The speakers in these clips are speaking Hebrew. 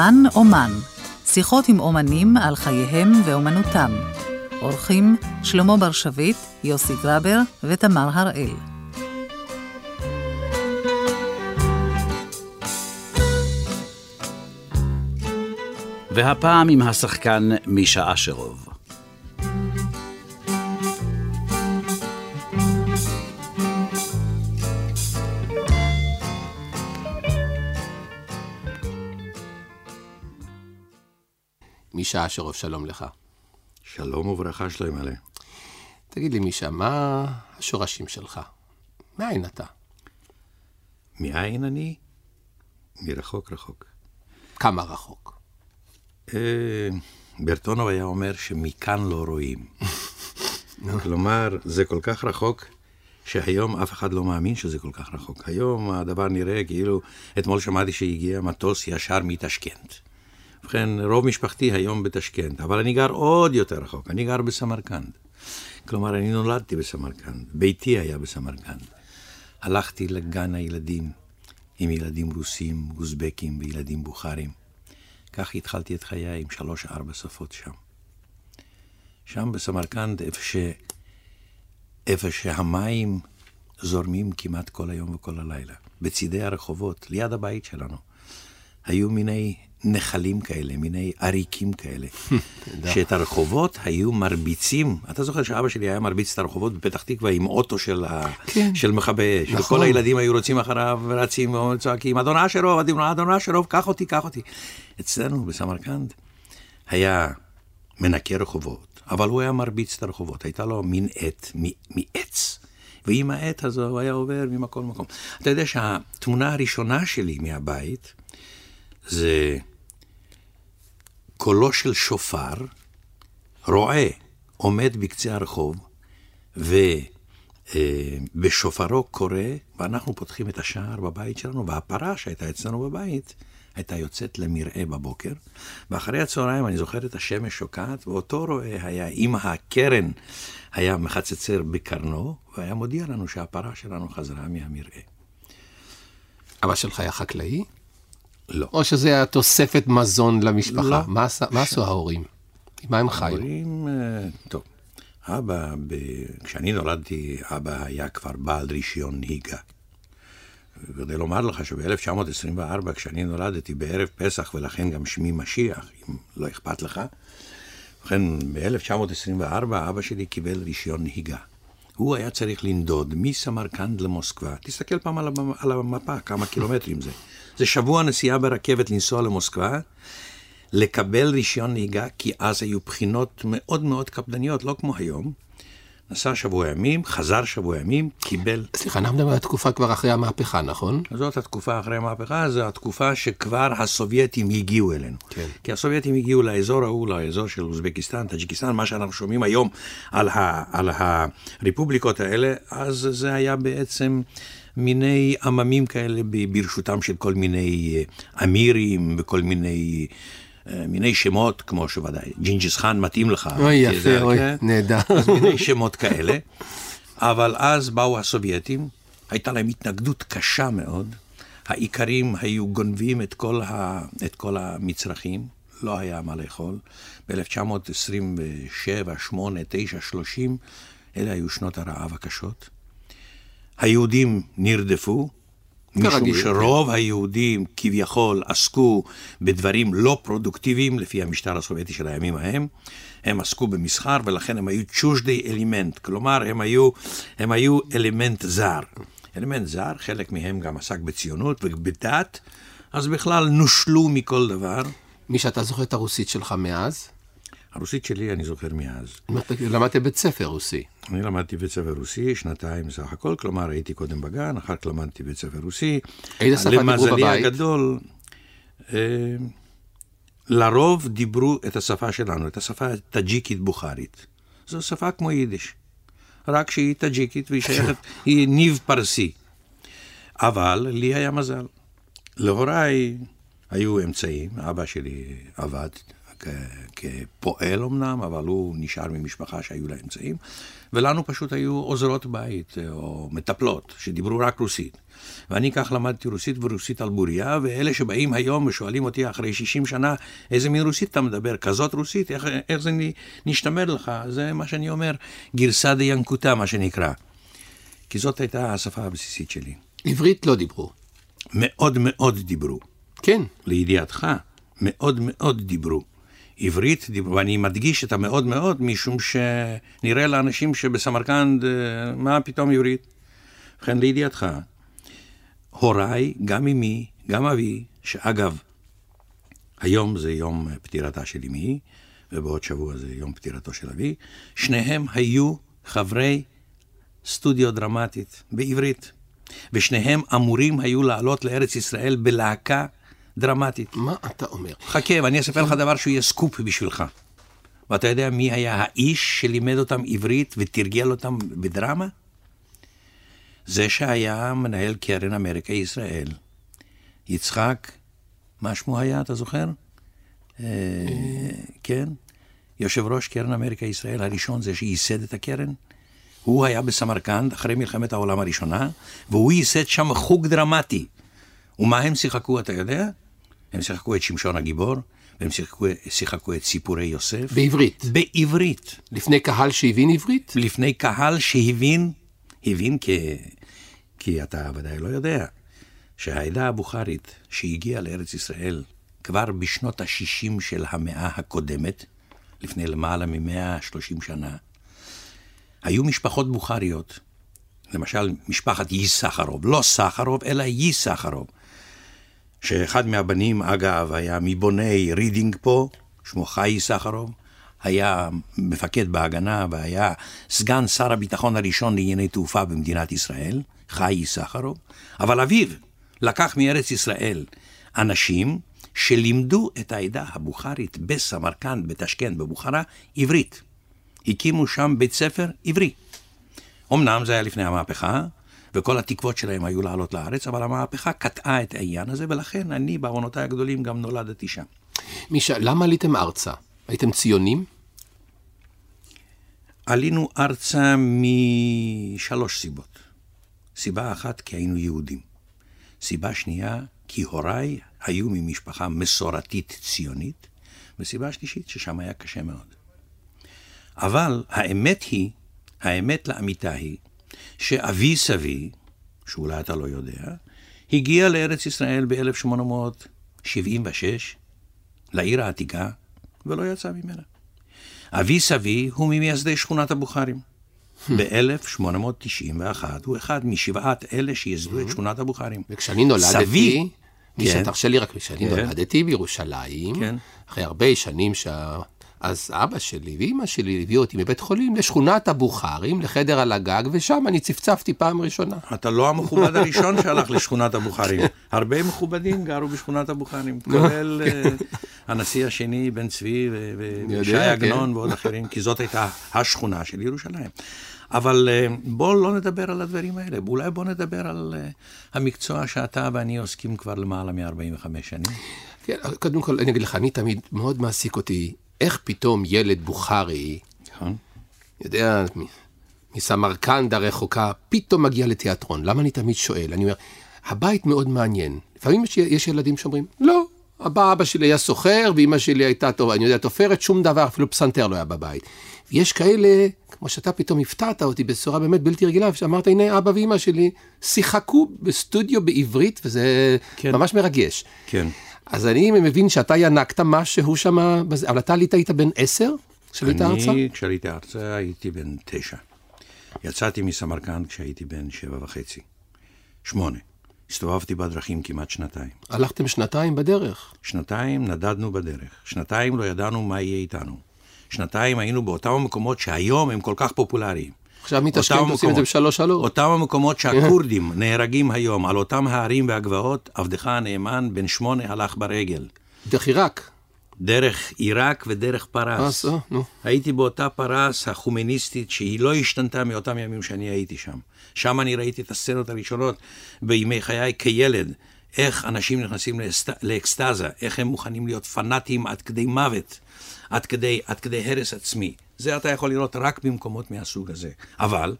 זמן אומן, שיחות עם אומנים על חייהם ואומנותם. אורחים שלמה בר שביט, יוסי גרבר ותמר הראל. והפעם עם השחקן מישה אשרוב. מישה אשרוב, שלום לך. שלום וברכה שלום מלא. תגיד לי, מישה, מה השורשים שלך? מאין אתה? מאין אני? מרחוק רחוק. כמה רחוק? אה, ברטונוב היה אומר שמכאן לא רואים. כלומר, זה כל כך רחוק, שהיום אף אחד לא מאמין שזה כל כך רחוק. היום הדבר נראה כאילו, אתמול שמעתי שהגיע מטוס ישר מטשקנט. ובכן, רוב משפחתי היום בטשקנט, אבל אני גר עוד יותר רחוק, אני גר בסמרקנד. כלומר, אני נולדתי בסמרקנד, ביתי היה בסמרקנד. הלכתי לגן הילדים עם ילדים רוסים, אוזבקים וילדים בוכרים. כך התחלתי את חיי עם שלוש-ארבע שפות שם. שם בסמרקנד, איפה, ש... איפה שהמים זורמים כמעט כל היום וכל הלילה, בצידי הרחובות, ליד הבית שלנו, היו מיני נחלים כאלה, מיני עריקים כאלה, שאת הרחובות היו מרביצים. אתה זוכר שאבא שלי היה מרביץ את הרחובות בפתח תקווה עם אוטו של, כן. של מכבי אש, נכון. וכל הילדים היו רוצים אחריו ורצים וצועקים, אדון אשרוב, אדון אשרוב, קח אותי, קח אותי. אצלנו בסמרקנד היה מנקה רחובות, אבל הוא היה מרביץ את הרחובות, הייתה לו מין עט מעץ. ועם העט הזו הוא היה עובר ממקום למקום. אתה יודע שהתמונה הראשונה שלי מהבית זה קולו של שופר, רועה, עומד בקצה הרחוב, ובשופרו אה, קורא, ואנחנו פותחים את השער בבית שלנו, והפרה שהייתה אצלנו בבית, הייתה יוצאת למרעה בבוקר, ואחרי הצהריים אני זוכר את השמש שוקעת, ואותו רועה היה עם הקרן, היה מחצצר בקרנו, והיה מודיע לנו שהפרה שלנו חזרה מהמרעה. אבא שלך היה חקלאי? לא. או שזה היה תוספת מזון למשפחה? לא. מה, מה עשו ההורים? מה הם חיו? ההורים, אה, טוב. אבא, ב... כשאני נולדתי, אבא היה כבר בעל רישיון נהיגה. כדי לומר לך שב-1924, כשאני נולדתי בערב פסח, ולכן גם שמי משיח, אם לא אכפת לך, ובכן, ב-1924 אבא שלי קיבל רישיון נהיגה. הוא היה צריך לנדוד מסמרקנד למוסקבה. תסתכל פעם על המפה, כמה קילומטרים זה. זה שבוע נסיעה ברכבת לנסוע למוסקבה, לקבל רישיון נהיגה, כי אז היו בחינות מאוד מאוד קפדניות, לא כמו היום. נסע שבוע ימים, חזר שבוע ימים, קיבל... סליחה, אנחנו מדברים על התקופה כבר אחרי המהפכה, נכון? זאת התקופה אחרי המהפכה, זו התקופה שכבר הסובייטים הגיעו אלינו. כן. כי הסובייטים הגיעו לאזור ההוא, לאזור של אוזבקיסטן, טאג'יקיסטן, מה שאנחנו שומעים היום על, ה, על הרפובליקות האלה, אז זה היה בעצם... מיני עממים כאלה ברשותם של כל מיני אה, אמירים וכל מיני... אה, מיני שמות, כמו שוודאי, ג'ינג'יס חאן מתאים לך. אוי, יפה, אוי, כן? נהדר. אז מיני שמות כאלה. אבל אז באו הסובייטים, הייתה להם התנגדות קשה מאוד. האיכרים היו גונבים את כל, ה, את כל המצרכים, לא היה מה לאכול. ב-1927, 8, 9, 30, אלה היו שנות הרעב הקשות. היהודים נרדפו, משום שרוב כן. היהודים כביכול עסקו בדברים לא פרודוקטיביים לפי המשטר הסובייטי של הימים ההם. הם עסקו במסחר ולכן הם היו צ'ושדי אלימנט, כלומר הם היו, הם היו אלמנט זר. אלמנט זר, חלק מהם גם עסק בציונות ובדת, אז בכלל נושלו מכל דבר. מי שאתה זוכר את הרוסית שלך מאז? הרוסית שלי אני זוכר מאז. למדת בית ספר רוסי. אני למדתי בית ספר רוסי, שנתיים סך הכל, כלומר הייתי קודם בגן, אחר כך למדתי בית ספר רוסי. איזה שפה דיברו בבית? למזלי הגדול, אה, לרוב דיברו את השפה שלנו, את השפה הטאג'יקית בוכרית. זו שפה כמו יידיש, רק שהיא טאג'יקית והיא שייכת, היא ניב פרסי. אבל לי היה מזל. להוריי היו אמצעים, אבא שלי עבד כ- כפועל אמנם, אבל הוא נשאר ממשפחה שהיו לה אמצעים, ולנו פשוט היו עוזרות בית, אה, או מטפלות, שדיברו רק רוסית. ואני כך למדתי רוסית ורוסית על בוריה, ואלה שבאים היום ושואלים אותי אחרי 60 שנה, איזה מין רוסית אתה מדבר? כזאת רוסית? איך, איך זה נשתמר לך? זה מה שאני אומר, גרסא דיינקותא, מה שנקרא. כי זאת הייתה השפה הבסיסית שלי. עברית לא דיברו. מאוד מאוד דיברו. כן. לידיעתך, מאוד מאוד דיברו. עברית, ואני מדגיש את המאוד מאוד, משום שנראה לאנשים שבסמרקנד, אה, מה פתאום עברית? ובכן, לידיעתך, הוריי, גם אמי, גם אבי, שאגב, היום זה יום פטירתה של אמי, ובעוד שבוע זה יום פטירתו של אבי, שניהם היו חברי סטודיו דרמטית בעברית, ושניהם אמורים היו לעלות לארץ ישראל בלהקה דרמטית. מה אתה אומר? חכה, ואני אספר לך דבר שהוא יהיה סקופ בשבילך. ואתה יודע מי היה האיש שלימד אותם עברית ותרגל אותם בדרמה? זה שהיה מנהל קרן אמריקה ישראל. יצחק, מה שמו היה, אתה זוכר? אה, כן, יושב ראש קרן אמריקה ישראל הראשון, זה שייסד את הקרן. הוא היה בסמרקנד אחרי מלחמת העולם הראשונה, והוא ייסד שם חוג דרמטי. ומה הם שיחקו, אתה יודע? הם שיחקו את שמשון הגיבור, והם שיחקו, שיחקו את סיפורי יוסף. בעברית. בעברית. לפני קהל שהבין עברית? לפני קהל שהבין, הבין כי, כי אתה ודאי לא יודע, שהעדה הבוכרית שהגיעה לארץ ישראל כבר בשנות ה-60 של המאה הקודמת, לפני למעלה מ-130 שנה, היו משפחות בוכריות, למשל משפחת ייסחרוב, לא סחרוב, אלא ייסחרוב, שאחד מהבנים, אגב, היה מבוני רידינג פה, שמו חי סחרוב, היה מפקד בהגנה והיה סגן שר הביטחון הראשון לענייני תעופה במדינת ישראל, חי סחרוב, אבל אביו לקח מארץ ישראל אנשים שלימדו את העדה הבוכרית בסמרקנד, בתשכן, בבוכרה, עברית. הקימו שם בית ספר עברי. אמנם זה היה לפני המהפכה, וכל התקוות שלהם היו לעלות לארץ, אבל המהפכה קטעה את העניין הזה, ולכן אני, בעוונותיי הגדולים, גם נולדתי שם. מישה, למה עליתם ארצה? הייתם ציונים? עלינו ארצה משלוש סיבות. סיבה אחת, כי היינו יהודים. סיבה שנייה, כי הוריי היו ממשפחה מסורתית ציונית, וסיבה שלישית, ששם היה קשה מאוד. אבל האמת היא, האמת לאמיתה היא, שאבי סבי, שאולי אתה לא יודע, הגיע לארץ ישראל ב-1876, לעיר העתיקה, ולא יצא ממנה. אבי סבי הוא ממייסדי שכונת הבוכרים. ב-1891 הוא אחד משבעת אלה שייסדו את שכונת הבוכרים. וכשאני נולדתי, סבי, כן. תרשה לי רק, כשאני כן. נולדתי בירושלים, כן. אחרי הרבה שנים שה... אז אבא שלי ואימא שלי הביאו אותי מבית חולים לשכונת הבוכרים, לחדר על הגג, ושם אני צפצפתי פעם ראשונה. אתה לא המכובד הראשון שהלך לשכונת הבוכרים. הרבה מכובדים גרו בשכונת הבוכרים, כולל אה, הנשיא השני, בן צבי ושי כן. עגנון ועוד אחרים, כי זאת הייתה השכונה של ירושלים. אבל אה, בואו לא נדבר על הדברים האלה, אולי בואו נדבר על אה, המקצוע שאתה ואני עוסקים כבר למעלה מ-45 שנים. כן, קודם כל, אני אגיד לך, אני תמיד, מאוד מעסיק אותי, איך פתאום ילד בוכרי, נכון? יודע, מסמרקנד הרחוקה, פתאום מגיע לתיאטרון. למה אני תמיד שואל? אני אומר, הבית מאוד מעניין. לפעמים יש, יש ילדים שאומרים, לא, אבא, אבא שלי היה סוחר, ואימא שלי הייתה, טוב, אני יודע, תופרת, שום דבר, אפילו פסנתר לא היה בבית. ויש כאלה, כמו שאתה פתאום הפתעת אותי בצורה באמת בלתי רגילה, שאמרת, הנה, אבא ואימא שלי שיחקו בסטודיו בעברית, וזה כן. ממש מרגש. כן. אז אני מבין שאתה ינקת משהו שם, אבל אתה עלית היית בן עשר כשעלית ארצה? אני, כשעליתי ארצה, הייתי בן תשע. יצאתי מסמרקנד כשהייתי בן שבע וחצי. שמונה. הסתובבתי בדרכים כמעט שנתיים. הלכתם שנתיים בדרך. שנתיים נדדנו בדרך. שנתיים לא ידענו מה יהיה איתנו. שנתיים היינו באותם המקומות שהיום הם כל כך פופולריים. עכשיו מתשכנת אותם עושים את זה. בשלוש שלוש. אותם המקומות שהכורדים נהרגים היום, על אותם ההרים והגבעות, עבדך הנאמן בן שמונה הלך ברגל. דרך עיראק. דרך עיראק ודרך פרס. פרס, אה, נו. הייתי באותה פרס החומניסטית שהיא לא השתנתה מאותם ימים שאני הייתי שם. שם אני ראיתי את הסצנות הראשונות בימי חיי כילד. איך אנשים נכנסים לאסט... לאקסטזה, איך הם מוכנים להיות פנאטים עד כדי מוות, עד כדי, עד כדי הרס עצמי. זה אתה יכול לראות רק במקומות מהסוג הזה. אבל,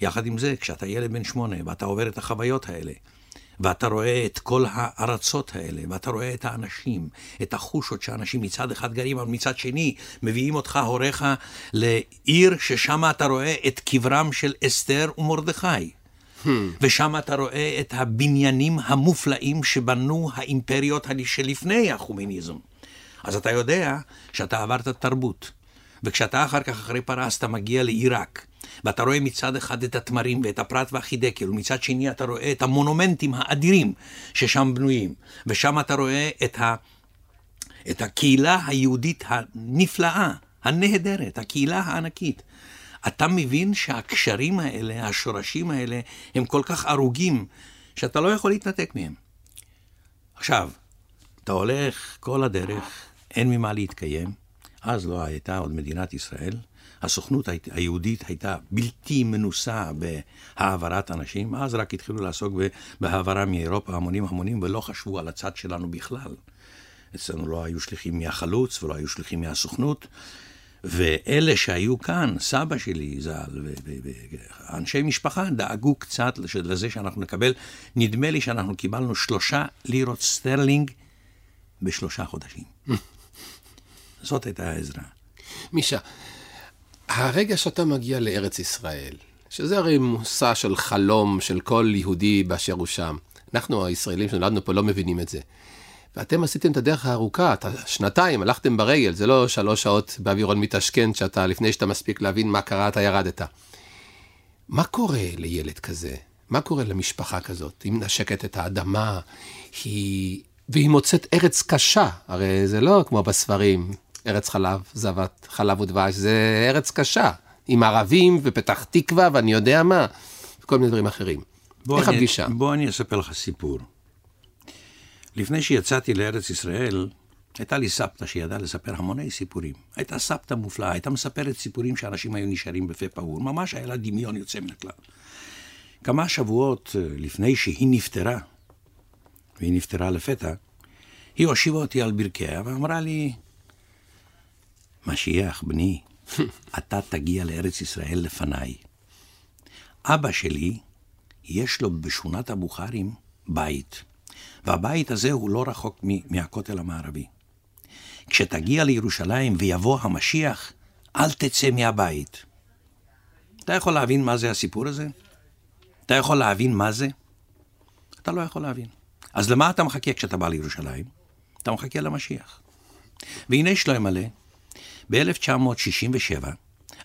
יחד עם זה, כשאתה ילד בן שמונה ואתה עובר את החוויות האלה, ואתה רואה את כל הארצות האלה, ואתה רואה את האנשים, את החושות שאנשים מצד אחד גרים, אבל מצד שני מביאים אותך, הוריך, לעיר ששם אתה רואה את קברם של אסתר ומרדכי. Hmm. ושם אתה רואה את הבניינים המופלאים שבנו האימפריות שלפני החומניזם. אז אתה יודע שאתה עברת תרבות. וכשאתה אחר כך, אחרי פרס, אתה מגיע לעיראק, ואתה רואה מצד אחד את התמרים ואת הפרת והחידקל, ומצד שני אתה רואה את המונומנטים האדירים ששם בנויים, ושם אתה רואה את, ה, את הקהילה היהודית הנפלאה, הנהדרת, הקהילה הענקית. אתה מבין שהקשרים האלה, השורשים האלה, הם כל כך ארוגים, שאתה לא יכול להתנתק מהם. עכשיו, אתה הולך כל הדרך, אין ממה להתקיים, אז לא הייתה עוד מדינת ישראל, הסוכנות היהודית הייתה בלתי מנוסה בהעברת אנשים, אז רק התחילו לעסוק בהעברה מאירופה המונים המונים, ולא חשבו על הצד שלנו בכלל. אצלנו לא היו שליחים מהחלוץ ולא היו שליחים מהסוכנות. ואלה שהיו כאן, סבא שלי ז"ל, ואנשי משפחה, דאגו קצת לזה שאנחנו נקבל, נדמה לי שאנחנו קיבלנו שלושה לירות סטרלינג בשלושה חודשים. זאת הייתה העזרה. מישה, הרגע שאתה מגיע לארץ ישראל, שזה הרי מושא של חלום של כל יהודי באשר הוא שם, אנחנו הישראלים שנולדנו פה לא מבינים את זה. ואתם עשיתם את הדרך הארוכה, את השנתיים, הלכתם ברגל, זה לא שלוש שעות באווירון מתעשכן, שאתה, לפני שאתה מספיק להבין מה קרה, אתה ירדת. מה קורה לילד כזה? מה קורה למשפחה כזאת? היא מנשקת את האדמה, היא... והיא מוצאת ארץ קשה, הרי זה לא כמו בספרים, ארץ חלב, זבת, חלב ודבש, זה ארץ קשה, עם ערבים ופתח תקווה ואני יודע מה, וכל מיני דברים אחרים. איך אני, הפגישה? בוא אני אספר לך סיפור. לפני שיצאתי לארץ ישראל, הייתה לי סבתא שידעה לספר המוני סיפורים. הייתה סבתא מופלאה, הייתה מספרת סיפורים שאנשים היו נשארים בפה פעור. ממש היה לה דמיון יוצא מן הכלל. כמה שבועות אה, לפני שהיא נפטרה, והיא נפטרה לפתע, היא הושיבה אותי על ברכיה ואמרה לי, משיח, בני, אתה תגיע לארץ ישראל לפניי. אבא שלי, יש לו בשכונת הבוכרים בית. והבית הזה הוא לא רחוק מהכותל המערבי. כשתגיע לירושלים ויבוא המשיח, אל תצא מהבית. אתה יכול להבין מה זה הסיפור הזה? אתה יכול להבין מה זה? אתה לא יכול להבין. אז למה אתה מחכה כשאתה בא לירושלים? אתה מחכה למשיח. והנה שלמה ב-1967,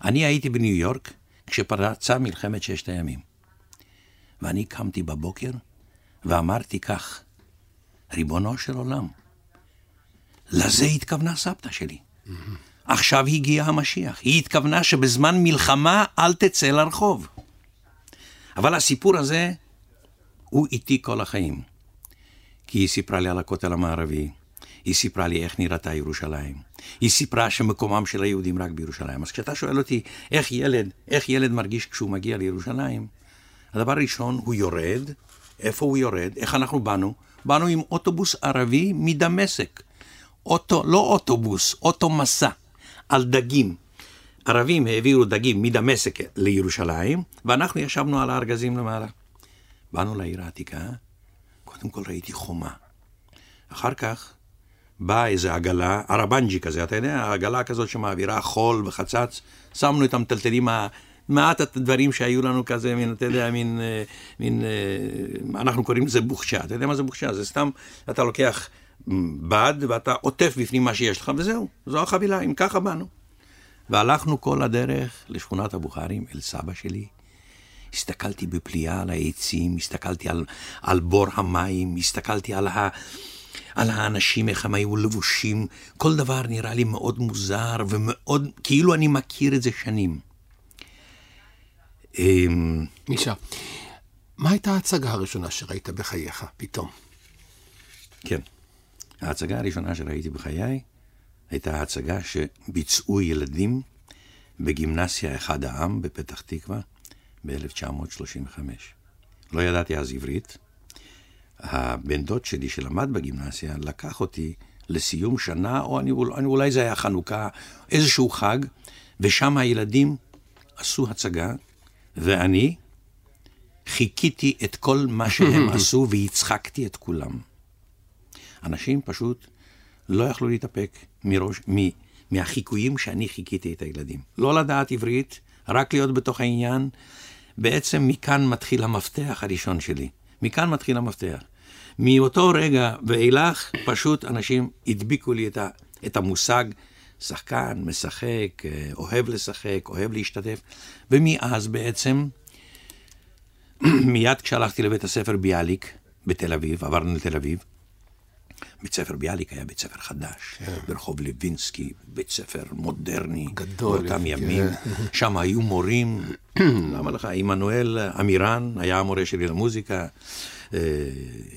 אני הייתי בניו יורק כשפרצה מלחמת ששת הימים. ואני קמתי בבוקר ואמרתי כך, ריבונו של עולם. לזה התכוונה סבתא שלי. עכשיו הגיע המשיח. היא התכוונה שבזמן מלחמה אל תצא לרחוב. אבל הסיפור הזה הוא איתי כל החיים. כי היא סיפרה לי על הכותל המערבי, היא סיפרה לי איך נראתה ירושלים. היא סיפרה שמקומם של היהודים רק בירושלים. אז כשאתה שואל אותי איך ילד, איך ילד מרגיש כשהוא מגיע לירושלים, הדבר הראשון, הוא יורד. איפה הוא יורד? איך אנחנו באנו? באנו עם אוטובוס ערבי מדמשק. אוטו, לא אוטובוס, אוטו מסע, על דגים. ערבים העבירו דגים מדמשק לירושלים, ואנחנו ישבנו על הארגזים למעלה. באנו לעיר העתיקה, קודם כל ראיתי חומה. אחר כך באה איזה עגלה, ערבנג'י כזה, אתה יודע, עגלה כזאת שמעבירה חול וחצץ, שמנו את המטלטלים מעט הדברים שהיו לנו כזה, מין, אתה יודע, מין, אה, מין, אה, אנחנו קוראים לזה בוכשה. אתה יודע מה זה בוכשה? זה סתם, אתה לוקח בד ואתה עוטף בפנים מה שיש לך, וזהו, זו החבילה, אם ככה באנו. והלכנו כל הדרך לשכונת הבוכרים, אל סבא שלי. הסתכלתי בפליאה על העצים, הסתכלתי על, על בור המים, הסתכלתי על, ה, על האנשים, איך הם היו לבושים. כל דבר נראה לי מאוד מוזר ומאוד, כאילו אני מכיר את זה שנים. אמ, מישה, מה הייתה ההצגה הראשונה שראית בחייך, פתאום? כן. ההצגה הראשונה שראיתי בחיי הייתה הצגה שביצעו ילדים בגימנסיה אחד העם בפתח תקווה ב-1935. לא ידעתי אז עברית, הבן דוד שלי שלמד בגימנסיה לקח אותי לסיום שנה, או אני, אני, אולי זה היה חנוכה, איזשהו חג, ושם הילדים עשו הצגה, ואני חיכיתי את כל מה שהם עשו והצחקתי את כולם. אנשים פשוט לא יכלו להתאפק מראש, מ, מהחיקויים שאני חיכיתי את הילדים. לא לדעת עברית, רק להיות בתוך העניין. בעצם מכאן מתחיל המפתח הראשון שלי. מכאן מתחיל המפתח. מאותו רגע ואילך, פשוט אנשים הדביקו לי את, ה, את המושג שחקן, משחק, אה, אוהב לשחק, אוהב להשתתף, ומאז בעצם, מיד כשהלכתי לבית הספר ביאליק בתל אביב, עברנו לתל אביב, בית ספר ביאליק היה בית ספר חדש, כן. ברחוב לוינסקי, בית ספר מודרני, גדול, באותם כן. ימים, שם היו מורים, למה לך, עמנואל עמירן היה המורה שלי למוזיקה,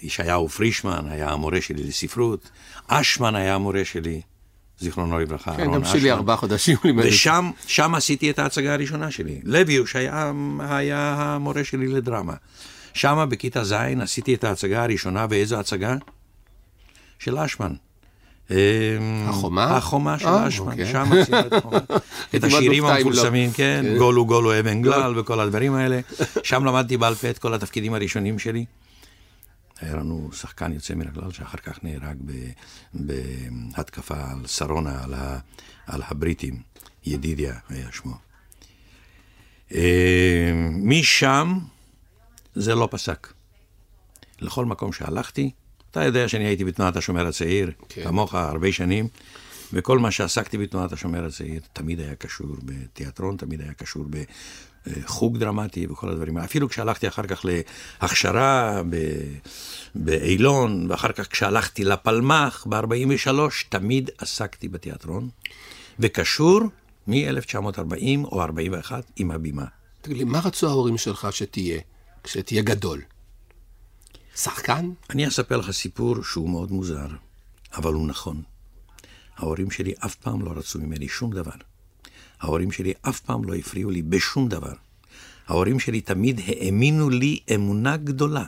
ישעיהו פרישמן היה המורה שלי לספרות, אשמן היה המורה שלי, זיכרונו לברכה, כן, גם שלי. ארבעה חודשים לימד. ושם שם עשיתי את ההצגה הראשונה שלי. לויוש היה, היה המורה שלי לדרמה. שם בכיתה ז' עשיתי את ההצגה הראשונה, ואיזו הצגה? של אשמן. אמ, החומה? החומה של אה, אשמן, אוקיי. שם עשינו את החומה. את השירים לא. המפורסמים, כן, כן. גולו גולו אבן גלל וכל הדברים האלה. שם למדתי בעל פה את כל התפקידים הראשונים שלי. היה לנו שחקן יוצא מן הכלל שאחר כך נהרג בהתקפה על שרונה, על, ה, על הבריטים. ידידיה היה שמו. אה, משם זה לא פסק. לכל מקום שהלכתי, אתה יודע שאני הייתי בתנועת השומר הצעיר, כן. כמוך הרבה שנים, וכל מה שעסקתי בתנועת השומר הצעיר תמיד היה קשור בתיאטרון, תמיד היה קשור בחוג דרמטי וכל הדברים. אפילו כשהלכתי אחר כך להכשרה ב- באילון, ואחר כך כשהלכתי לפלמ"ח ב-43, תמיד עסקתי בתיאטרון, וקשור מ-1940 או 41 עם הבימה. תגיד לי, מה רצו ההורים שלך שתהיה, כשתהיה גדול? שחקן? אני אספר לך סיפור שהוא מאוד מוזר, אבל הוא נכון. ההורים שלי אף פעם לא רצו ממני שום דבר. ההורים שלי אף פעם לא הפריעו לי בשום דבר. ההורים שלי תמיד האמינו לי אמונה גדולה.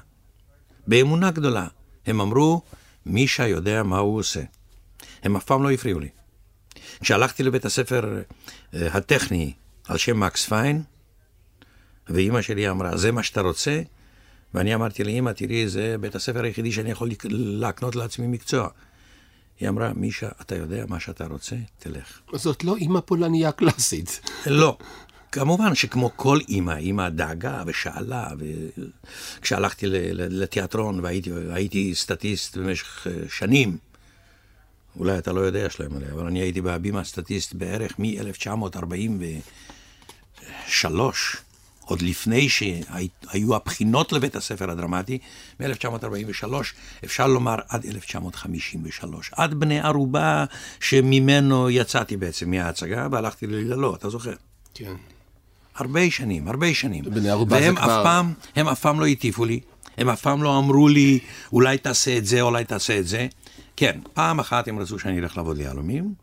באמונה גדולה. הם אמרו, מישה יודע מה הוא עושה. הם אף פעם לא הפריעו לי. כשהלכתי לבית הספר אה, הטכני על שם מקס פיין, ואימא שלי אמרה, זה מה שאתה רוצה? ואני אמרתי לאמא, תראי, זה בית הספר היחידי שאני יכול להקנות לעצמי מקצוע. היא אמרה, מישה, אתה יודע מה שאתה רוצה? תלך. זאת לא אימא פולניה קלאסית. לא. כמובן שכמו כל אימא, אימא דאגה ושאלה, וכשהלכתי לתיאטרון והייתי הייתי סטטיסט במשך אה, שנים, אולי אתה לא יודע שלהם עליה, אבל אני הייתי בהבימה סטטיסט בערך מ-1943, עוד לפני שהיו הבחינות לבית הספר הדרמטי, מ-1943, אפשר לומר עד 1953, עד בני ערובה שממנו יצאתי בעצם מההצגה והלכתי ללילו, אתה זוכר? כן. הרבה שנים, הרבה שנים. בני ערובה זה והם כבר- אף פעם, הם אף פעם לא הטיפו לי, הם אף פעם לא אמרו לי, אולי תעשה את זה, אולי תעשה את זה. כן, פעם אחת הם רצו שאני אלך לעבוד ליהלומים,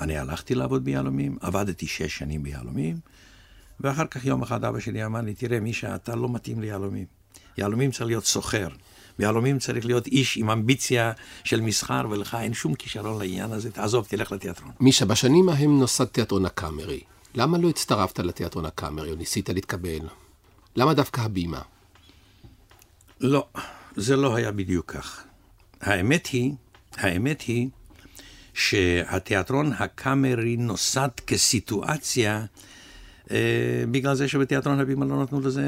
אני הלכתי לעבוד ביהלומים, עבדתי שש שנים ביהלומים, ואחר כך יום אחד אבא שלי אמר לי, תראה, מישה, אתה לא מתאים ליהלומים. יהלומים צריך להיות סוחר. ביהלומים צריך להיות איש עם אמביציה של מסחר, ולך אין שום כישרון לעניין הזה, תעזוב, תלך לתיאטרון. מישה, בשנים ההם נוסד תיאטרון הקאמרי. למה לא הצטרפת לתיאטרון הקאמרי, או ניסית להתקבל? למה דווקא הבימה? לא, זה לא היה בדיוק כך. האמת היא, האמת היא שהתיאטרון הקאמרי נוסד כסיטואציה בגלל זה שבתיאטרון הבימה לא נתנו לזה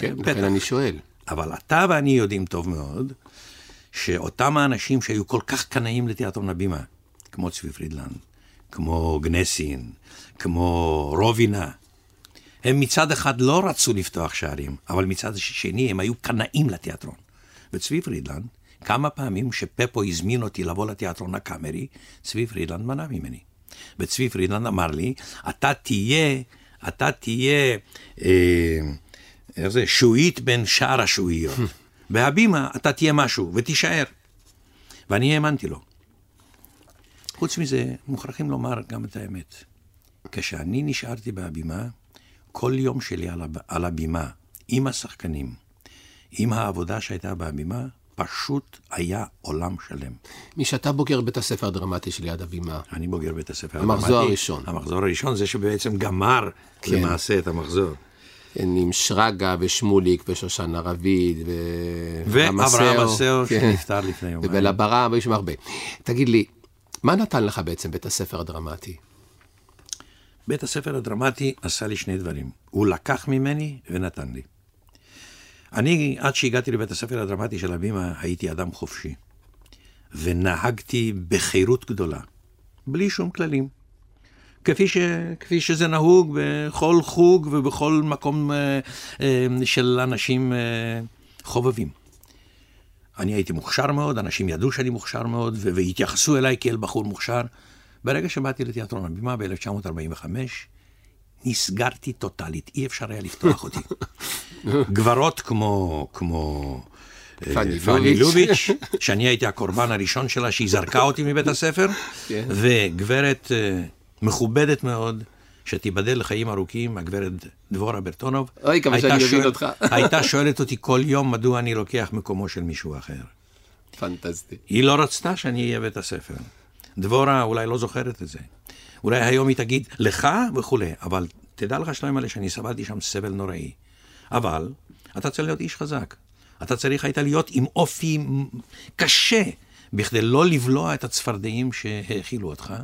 כן, פתח. לכן אני שואל. אבל אתה ואני יודעים טוב מאוד שאותם האנשים שהיו כל כך קנאים לתיאטרון הבימה, כמו צבי פרידלנד, כמו גנסין, כמו רובינה, הם מצד אחד לא רצו לפתוח שערים, אבל מצד שני הם היו קנאים לתיאטרון. וצבי פרידלנד, כמה פעמים שפפו הזמין אותי לבוא לתיאטרון הקאמרי, צבי פרידלנד מנע ממני. וצבי פרידלנד אמר לי, אתה תהיה, אתה תהיה, אה, איך זה, שועית בין שאר השעועיות. בהבימה אתה תהיה משהו, ותישאר. ואני האמנתי לו. חוץ מזה, מוכרחים לומר גם את האמת. כשאני נשארתי בהבימה, כל יום שלי על, הב... על הבימה, עם השחקנים, עם העבודה שהייתה בהבימה, פשוט היה עולם שלם. מי שאתה בוגר בית הספר הדרמטי של יד אבימה. אני בוגר בית הספר המחזור הדרמטי. הראשון. המחזור הראשון זה שבעצם גמר כן. למעשה את המחזור. כן, עם שרגא ושמוליק ושושנה רביד ו... ואברהם הסאו כן. שנפטר לפני יומיים. ובלה ברם, ויש שם הרבה. תגיד לי, מה נתן לך בעצם בית הספר הדרמטי? בית הספר הדרמטי עשה לי שני דברים. הוא לקח ממני ונתן לי. אני, עד שהגעתי לבית הספר הדרמטי של אבימה, הייתי אדם חופשי. ונהגתי בחירות גדולה, בלי שום כללים. כפי, ש, כפי שזה נהוג בכל חוג ובכל מקום אה, אה, של אנשים אה, חובבים. אני הייתי מוכשר מאוד, אנשים ידעו שאני מוכשר מאוד, והתייחסו אליי כאל בחור מוכשר. ברגע שבאתי לתיאטרון הבימה ב-1945, נסגרתי טוטאלית, אי אפשר היה לפתוח אותי. גברות כמו, כמו אה, פאני לוביץ'. שאני הייתי הקורבן הראשון שלה, שהיא זרקה אותי מבית הספר, כן. וגברת אה, מכובדת מאוד, שתיבדל לחיים ארוכים, הגברת דבורה ברטונוב, אוי, כמה שאני מבין אותך. הייתה שואלת אותי כל יום מדוע אני לוקח מקומו של מישהו אחר. פנטסטי. היא לא רצתה שאני אהיה בית הספר. דבורה אולי לא זוכרת את זה. אולי היום היא תגיד לך וכולי, אבל תדע לך שלום מלא שאני סבלתי שם סבל נוראי. אבל אתה צריך להיות איש חזק. אתה צריך היית להיות עם אופי קשה, בכדי לא לבלוע את הצפרדעים שהאכילו אותך,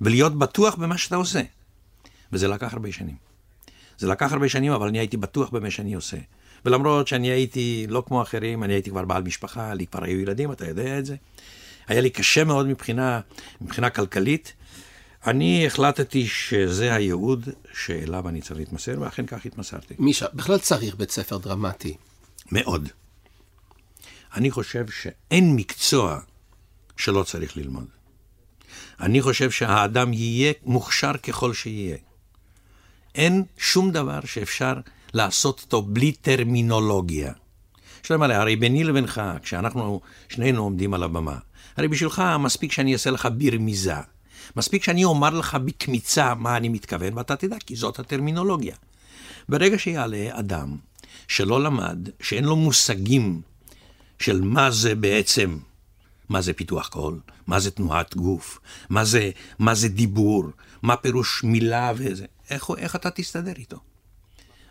ולהיות בטוח במה שאתה עושה. וזה לקח הרבה שנים. זה לקח הרבה שנים, אבל אני הייתי בטוח במה שאני עושה. ולמרות שאני הייתי לא כמו אחרים, אני הייתי כבר בעל משפחה, לי כבר היו ילדים, אתה יודע את זה. היה לי קשה מאוד מבחינה, מבחינה כלכלית. אני החלטתי שזה הייעוד שאליו אני צריך להתמסר, ואכן כך התמסרתי. מישה, בכלל צריך בית ספר דרמטי. מאוד. אני חושב שאין מקצוע שלא צריך ללמוד. אני חושב שהאדם יהיה מוכשר ככל שיהיה. אין שום דבר שאפשר לעשות אותו בלי טרמינולוגיה. שלום עליה, הרי ביני לבינך, כשאנחנו שנינו עומדים על הבמה, הרי בשבילך מספיק שאני אעשה לך ברמיזה. מספיק שאני אומר לך בקמיצה מה אני מתכוון, ואתה תדע, כי זאת הטרמינולוגיה. ברגע שיעלה אדם שלא למד, שאין לו מושגים של מה זה בעצם, מה זה פיתוח קול, מה זה תנועת גוף, מה זה, מה זה דיבור, מה פירוש מילה וזה, איך, איך אתה תסתדר איתו?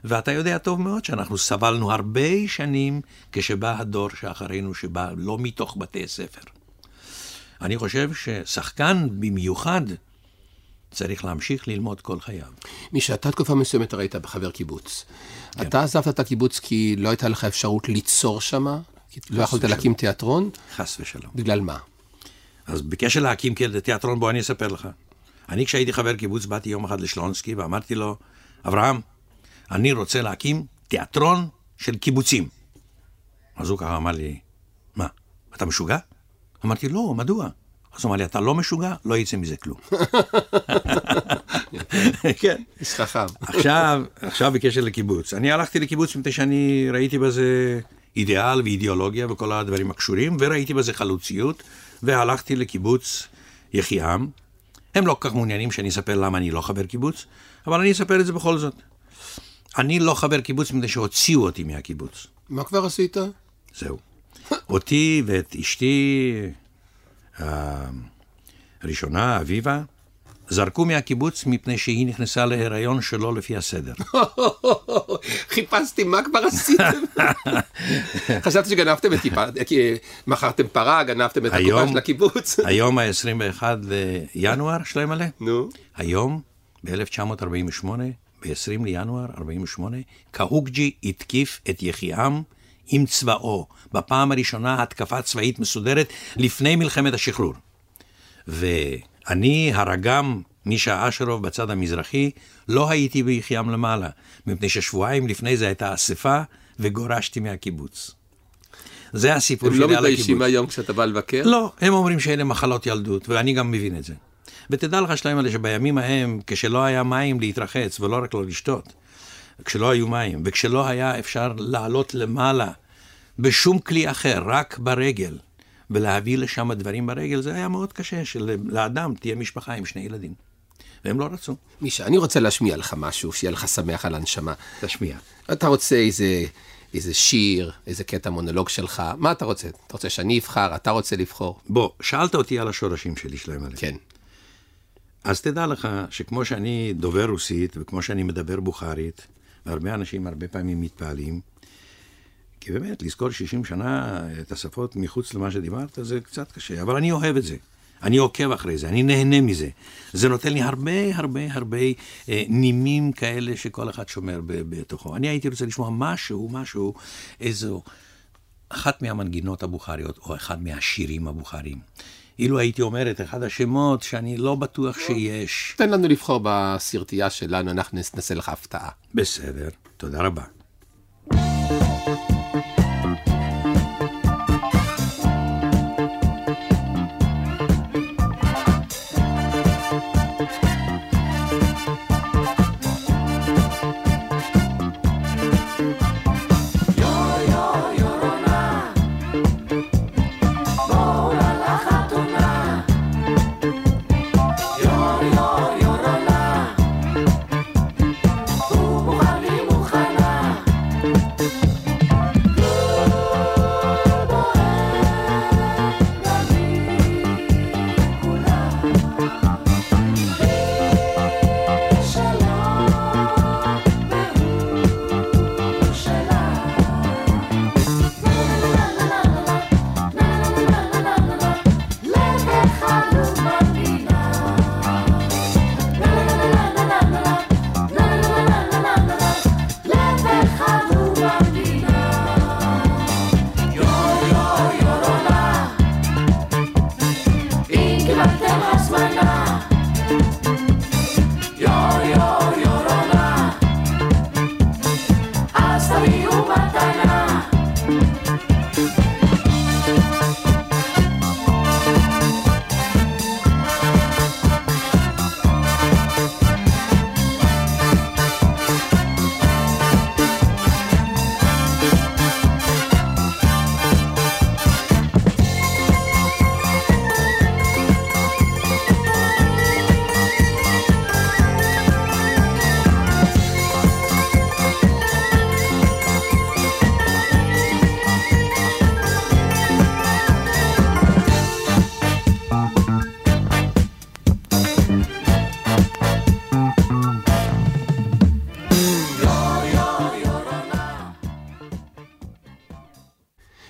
ואתה יודע טוב מאוד שאנחנו סבלנו הרבה שנים כשבא הדור שאחרינו, שבא לא מתוך בתי ספר. אני חושב ששחקן במיוחד צריך להמשיך ללמוד כל חייו. מישה, אתה תקופה מסוימת הרי היית בחבר קיבוץ. אתה עזבת את הקיבוץ כי לא הייתה לך אפשרות ליצור שמה? כי לא יכולת ושלום. להקים תיאטרון? חס ושלום. בגלל מה? אז בקשר להקים תיאטרון, בוא אני אספר לך. אני כשהייתי חבר קיבוץ באתי יום אחד לשלונסקי ואמרתי לו, אברהם, אני רוצה להקים תיאטרון של קיבוצים. אז הוא ככה אמר לי, מה, אתה משוגע? אמרתי, לא, מדוע? אז הוא אמר לי, אתה לא משוגע, לא יצא מזה כלום. כן. איש חכם. עכשיו, עכשיו בקשר לקיבוץ. אני הלכתי לקיבוץ מפני שאני ראיתי בזה אידיאל ואידיאולוגיה וכל הדברים הקשורים, וראיתי בזה חלוציות, והלכתי לקיבוץ יחיעם. הם לא כל כך מעוניינים שאני אספר למה אני לא חבר קיבוץ, אבל אני אספר את זה בכל זאת. אני לא חבר קיבוץ מפני שהוציאו אותי מהקיבוץ. מה כבר עשית? זהו. אותי ואת אשתי אה, הראשונה, אביבה, זרקו מהקיבוץ מפני שהיא נכנסה להיריון שלא לפי הסדר. חיפשתי מה כבר עשיתם. חשבתי שגנבתם את טיפה, כי מכרתם פרה, גנבתם את הקופה של הקיבוץ. היום ה-21 לינואר, שלהם מלא? נו. היום, ב-1948, ב-20 לינואר 48, קהוג'י התקיף את יחיעם עם צבאו. בפעם הראשונה התקפה צבאית מסודרת לפני מלחמת השחרור. ואני, הרגם, מישה אשרוב בצד המזרחי, לא הייתי ביחיעם למעלה, מפני ששבועיים לפני זה הייתה אספה וגורשתי מהקיבוץ. זה הסיפור הם שלי לא על הקיבוץ. מתביישים היום כשאתה בא לבקר? לא, הם אומרים שאלה מחלות ילדות, ואני גם מבין את זה. ותדע לך האלה שבימים ההם, כשלא היה מים להתרחץ, ולא רק לא לשתות, כשלא היו מים, וכשלא היה אפשר לעלות למעלה בשום כלי אחר, רק ברגל, ולהביא לשם דברים ברגל, זה היה מאוד קשה, שלאדם תהיה משפחה עם שני ילדים. והם לא רצו. מישה, אני רוצה להשמיע לך משהו, שיהיה לך שמח על הנשמה. תשמיע. אתה רוצה איזה איזה שיר, איזה קטע מונולוג שלך, מה אתה רוצה? אתה רוצה שאני אבחר, אתה רוצה לבחור? בוא, שאלת אותי על השורשים שלי, שלהם עליהם. כן. אז תדע לך שכמו שאני דובר רוסית וכמו שאני מדבר בוכרית, והרבה אנשים הרבה פעמים מתפעלים, כי באמת, לזכור 60 שנה את השפות מחוץ למה שדיברת, זה קצת קשה, אבל אני אוהב את זה. אני עוקב אחרי זה, אני נהנה מזה. זה נותן לי הרבה הרבה הרבה אה, נימים כאלה שכל אחד שומר בתוכו. אני הייתי רוצה לשמוע משהו, משהו, איזו, אחת מהמנגינות הבוכריות, או אחד מהשירים הבוכרים. אילו הייתי אומר את אחד השמות שאני לא בטוח שיש. תן לנו לבחור בסרטייה שלנו, אנחנו נעשה לך הפתעה. בסדר, תודה רבה.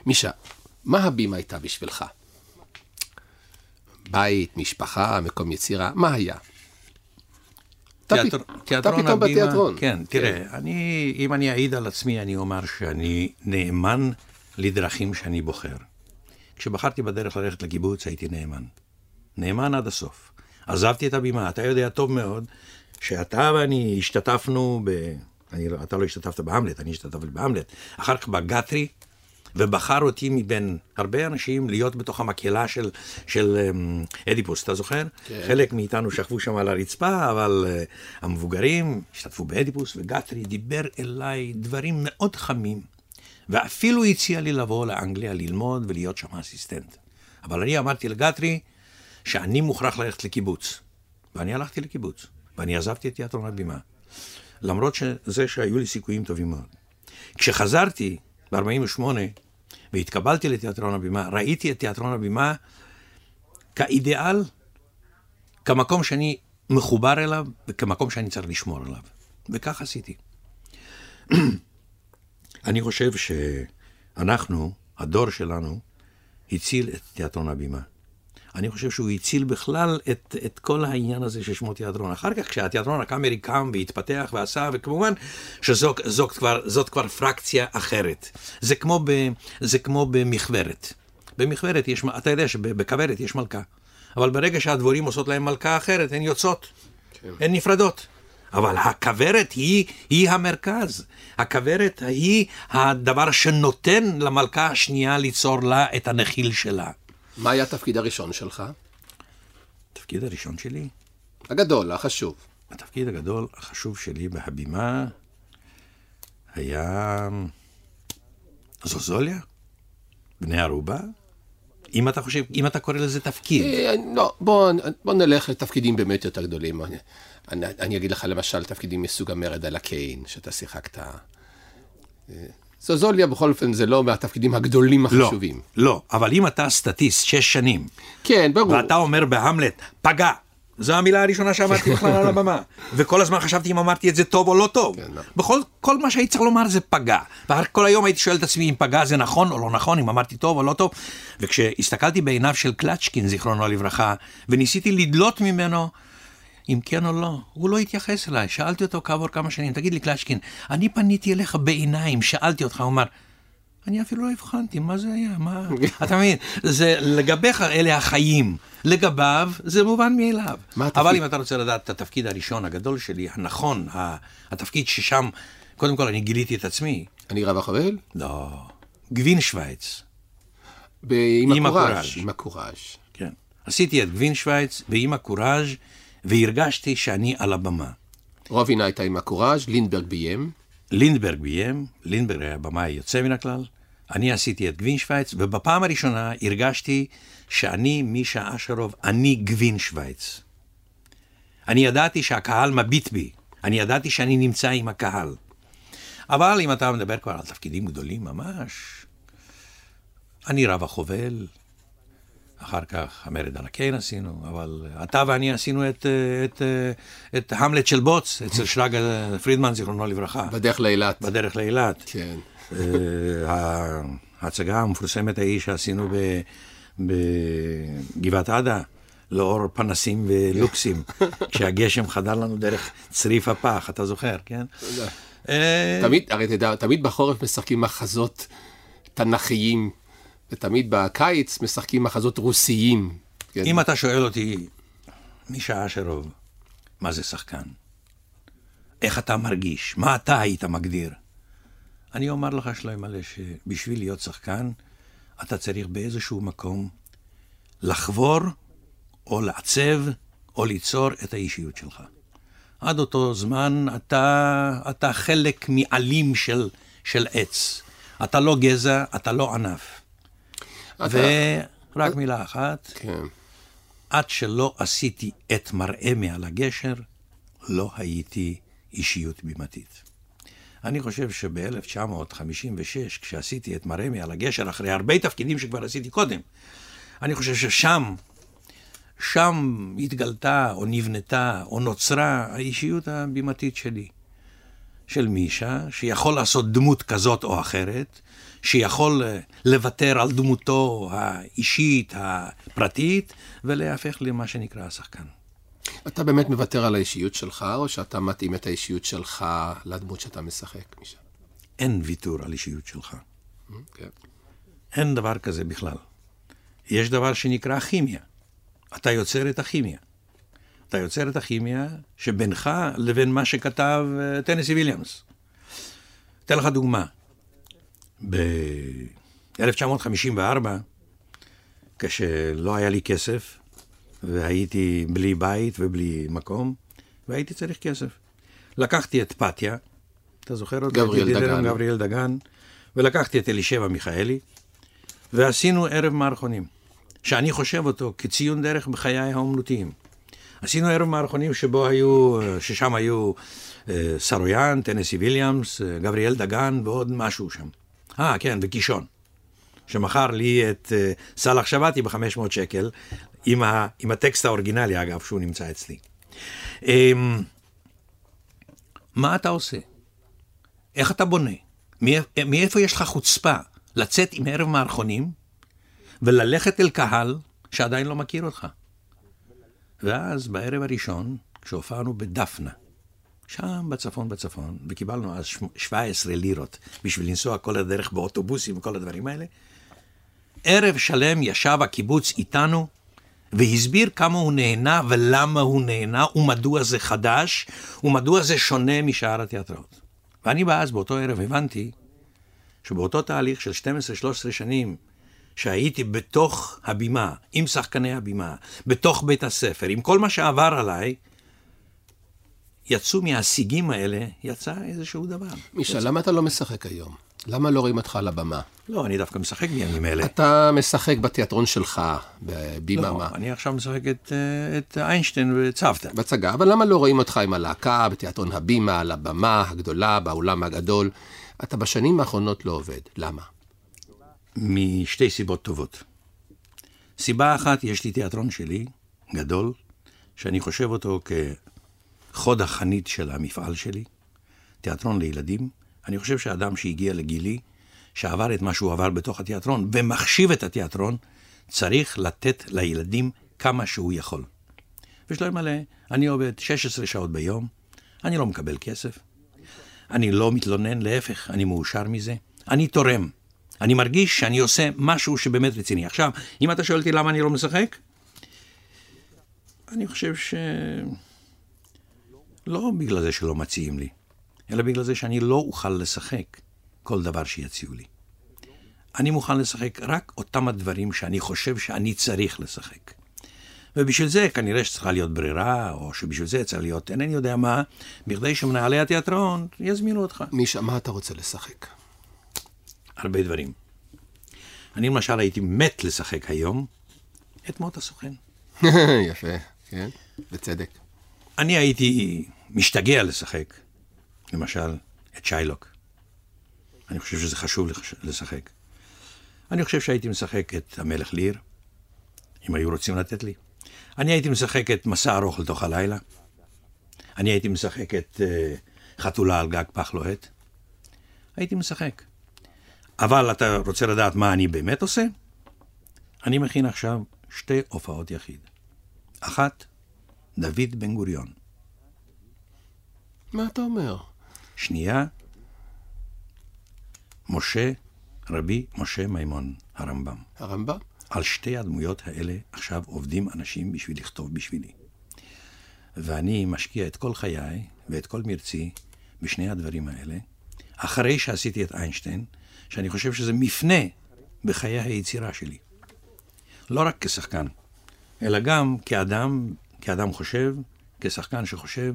מישה, מה הבימה הייתה בשבילך? בית, משפחה, מקום יצירה, מה היה? תיאטר- פ- אתה תיאטרון פתאום הבימה- בתיאטרון. כן, תראה, אני, אם אני אעיד על עצמי, אני אומר שאני נאמן לדרכים שאני בוחר. כשבחרתי בדרך ללכת לקיבוץ, הייתי נאמן. נאמן עד הסוף. עזבתי את הבימה, אתה יודע טוב מאוד שאתה ואני השתתפנו ב... אני, לא- אתה לא השתתפת בהמלט, אני השתתפתי בהמלט. אחר כך בגתרי, ובחר אותי מבין הרבה אנשים להיות בתוך המקהלה של, של um, אדיפוס, אתה זוכר? כן. חלק מאיתנו שכבו שם על הרצפה, אבל uh, המבוגרים השתתפו באדיפוס, וגתרי דיבר אליי דברים מאוד חמים, ואפילו הציע לי לבוא לאנגליה ללמוד ולהיות שם אסיסטנט. אבל אני אמרתי לגתרי שאני מוכרח ללכת לקיבוץ, ואני הלכתי לקיבוץ, ואני עזבתי את תיאטרון הבימה, למרות שזה שהיו לי סיכויים טובים מאוד. כשחזרתי ב-48' והתקבלתי לתיאטרון הבימה, ראיתי את תיאטרון הבימה כאידיאל, כמקום שאני מחובר אליו וכמקום שאני צריך לשמור עליו. וכך עשיתי. אני חושב שאנחנו, הדור שלנו, הציל את תיאטרון הבימה. אני חושב שהוא הציל בכלל את, את כל העניין הזה ששמו תיאטרון. אחר כך, כשהתיאטרון הקאמרי קם והתפתח ועשה, וכמובן שזאת זאת כבר, זאת כבר פרקציה אחרת. זה כמו, ב, זה כמו במכוורת. במכוורת יש, אתה יודע שבכוורת יש מלכה. אבל ברגע שהדבורים עושות להם מלכה אחרת, הן יוצאות, כן. הן נפרדות. אבל הכוורת היא, היא המרכז. הכוורת היא הדבר שנותן למלכה השנייה ליצור לה את הנחיל שלה. מה היה התפקיד הראשון שלך? התפקיד הראשון שלי? הגדול, החשוב. התפקיד הגדול, החשוב שלי בהבימה היה זוזוליה, בני ערובה. אם אתה חושב, אם אתה קורא לזה תפקיד. אה, לא, בוא, בוא נלך לתפקידים באמת יותר גדולים. אני, אני, אני אגיד לך למשל תפקידים מסוג המרד על הקיין, שאתה שיחקת. זוזוליה בכל אופן זה לא מהתפקידים הגדולים לא, החשובים. לא, אבל אם אתה סטטיסט שש שנים, כן, ברור. ואתה אומר בהמלט, פגע, זו המילה הראשונה שאמרתי בכלל על הבמה. וכל הזמן חשבתי אם אמרתי את זה טוב או לא טוב. כן, לא. בכל, כל מה שהייתי צריך לומר זה פגע. וכל היום הייתי שואל את עצמי אם פגע זה נכון או לא נכון, אם אמרתי טוב או לא טוב. וכשהסתכלתי בעיניו של קלצ'קין, זיכרונו לברכה, וניסיתי לדלות ממנו אם כן או לא, הוא לא התייחס אליי. שאלתי אותו כעבור כמה שנים, תגיד לי קלצ'קין, אני פניתי אליך בעיניים, שאלתי אותך, הוא אמר, אני אפילו לא הבחנתי, מה זה היה, מה... אתה מבין, זה לגביך אלה החיים, לגביו זה מובן מאליו. מה התפקיד? אבל אם אתה רוצה לדעת את התפקיד הראשון הגדול שלי, הנכון, התפקיד ששם, קודם כל אני גיליתי את עצמי, אני רב החבל? לא, גבין שווייץ, עם הקוראז'. הקוראז'. עם הקוראז'. כן. עשיתי את גבין שווייץ ואימא קוראז' והרגשתי שאני על הבמה. רובינה הייתה עם הקוראז', לינדברג ביים. לינדברג ביים, לינדברג היה במאי יוצא מן הכלל, אני עשיתי את גבין שווייץ, ובפעם הראשונה הרגשתי שאני מישה אשרוב, אני גבין שווייץ. אני ידעתי שהקהל מביט בי, אני ידעתי שאני נמצא עם הקהל. אבל אם אתה מדבר כבר על תפקידים גדולים ממש, אני רב החובל, אחר כך המרד על הקיין עשינו, אבל אתה ואני עשינו את, אה, את, אה, את המלט של בוץ אצל שרגא פרידמן, זיכרונו לברכה. בדרך לאילת. בדרך לאילת. כן. אה, ההצגה המפורסמת ההיא שעשינו בגבעת עדה, לאור פנסים ולוקסים, כשהגשם חדר לנו דרך צריף הפח, אתה זוכר, כן? אה, תמיד, הרי תדע, תמיד בחורף משחקים מחזות תנכיים, ותמיד בקיץ משחקים מחזות רוסיים. כן. אם אתה שואל אותי, מישה אשרוב, מה זה שחקן? איך אתה מרגיש? מה אתה היית מגדיר? אני אומר לך, שלמה, שבשביל להיות שחקן, אתה צריך באיזשהו מקום לחבור, או לעצב, או ליצור את האישיות שלך. עד אותו זמן אתה, אתה חלק מעלים של, של עץ. אתה לא גזע, אתה לא ענף. אתה- ורק מילה אחת, כן. עד שלא עשיתי את מראה מעל הגשר, לא הייתי אישיות בימתית. אני חושב שב-1956, כשעשיתי את מראה מעל הגשר, אחרי הרבה תפקידים שכבר עשיתי קודם, אני חושב ששם, שם התגלתה או נבנתה או נוצרה האישיות הבימתית שלי. של מישה, שיכול לעשות דמות כזאת או אחרת, שיכול אה, לוותר על דמותו האישית, הפרטית, ולהפך למה שנקרא השחקן. אתה באמת מוותר על האישיות שלך, או שאתה מתאים את האישיות שלך לדמות שאתה משחק משם? אין ויתור על אישיות שלך. כן. אין דבר כזה בכלל. יש דבר שנקרא כימיה. אתה יוצר את הכימיה. אתה יוצר את הכימיה שבינך לבין מה שכתב אה, טנסי ויליאמס. אתן לך דוגמה. ב-1954, כשלא היה לי כסף, והייתי בלי בית ובלי מקום, והייתי צריך כסף. לקחתי את פתיה, אתה זוכר אותה? גבריאל דגן. גבריאל דגן, ולקחתי את אלישבע מיכאלי, ועשינו ערב מערכונים, שאני חושב אותו כציון דרך בחיי האומנותיים. עשינו ערב מערכונים שבו היו, ששם היו אה, סרויאן, טנסי ויליאמס, אה, גבריאל דגן ועוד משהו שם. אה, כן, וקישון. שמכר לי את אה, סאלח שבתי ב-500 שקל, עם, ה, עם הטקסט האורגינלי, אגב, שהוא נמצא אצלי. אמ, מה אתה עושה? איך אתה בונה? מאיפ- מאיפה יש לך חוצפה לצאת עם ערב מערכונים וללכת אל קהל שעדיין לא מכיר אותך? ואז בערב הראשון, כשהופענו בדפנה, שם בצפון בצפון, וקיבלנו אז שמ- 17 לירות בשביל לנסוע כל הדרך באוטובוסים וכל הדברים האלה, ערב שלם ישב הקיבוץ איתנו והסביר כמה הוא נהנה ולמה הוא נהנה ומדוע זה חדש ומדוע זה שונה משאר התיאטראות. ואני אז באותו ערב הבנתי שבאותו תהליך של 12-13 שנים שהייתי בתוך הבימה, עם שחקני הבימה, בתוך בית הספר, עם כל מה שעבר עליי, יצאו מהשיגים האלה, יצא איזשהו דבר. מישה, למה אתה לא משחק היום? למה לא רואים אותך על הבמה? לא, אני דווקא משחק בימים אלה. אתה משחק בתיאטרון שלך, בביממה, לא, אני עכשיו משחק את, אה, את איינשטיין וצוותא. בהצגה, אבל למה לא רואים אותך עם הלהקה, בתיאטרון הבימה, על הבמה הגדולה, באולם הגדול? אתה בשנים האחרונות לא עובד. למה? משתי סיבות טובות. סיבה אחת, יש לי תיאטרון שלי, גדול, שאני חושב אותו כחוד החנית של המפעל שלי, תיאטרון לילדים. אני חושב שאדם שהגיע לגילי, שעבר את מה שהוא עבר בתוך התיאטרון, ומחשיב את התיאטרון, צריך לתת לילדים כמה שהוא יכול. ושלא ימלא, אני עובד 16 שעות ביום, אני לא מקבל כסף, אני לא מתלונן, להפך, אני מאושר מזה, אני תורם. אני מרגיש שאני עושה משהו שבאמת רציני. עכשיו, אם אתה שואל אותי למה אני לא משחק, אני חושב ש... לא בגלל זה שלא מציעים לי, אלא בגלל זה שאני לא אוכל לשחק כל דבר שיציעו לי. אני מוכן לשחק רק אותם הדברים שאני חושב שאני צריך לשחק. ובשביל זה כנראה שצריכה להיות ברירה, או שבשביל זה צריך להיות אינני יודע מה, בכדי שמנהלי התיאטרון יזמינו אותך. מישה, מה אתה רוצה לשחק? הרבה דברים. אני למשל הייתי מת לשחק היום את מות הסוכן. יפה, כן, בצדק. אני הייתי משתגע לשחק, למשל, את שיילוק. אני חושב שזה חשוב לשחק. אני חושב שהייתי משחק את המלך ליר, אם היו רוצים לתת לי. אני הייתי משחק את מסע ארוך לתוך הלילה. אני הייתי משחק את uh, חתולה על גג פח לוהט. הייתי משחק. אבל אתה רוצה לדעת מה אני באמת עושה? אני מכין עכשיו שתי הופעות יחיד. אחת, דוד בן גוריון. מה אתה אומר? שנייה, משה, רבי משה מימון, הרמב"ם. הרמב"ם? על שתי הדמויות האלה עכשיו עובדים אנשים בשביל לכתוב בשבילי. ואני משקיע את כל חיי ואת כל מרצי בשני הדברים האלה, אחרי שעשיתי את איינשטיין, שאני חושב שזה מפנה בחיי היצירה שלי. לא רק כשחקן, אלא גם כאדם, כאדם חושב, כשחקן שחושב,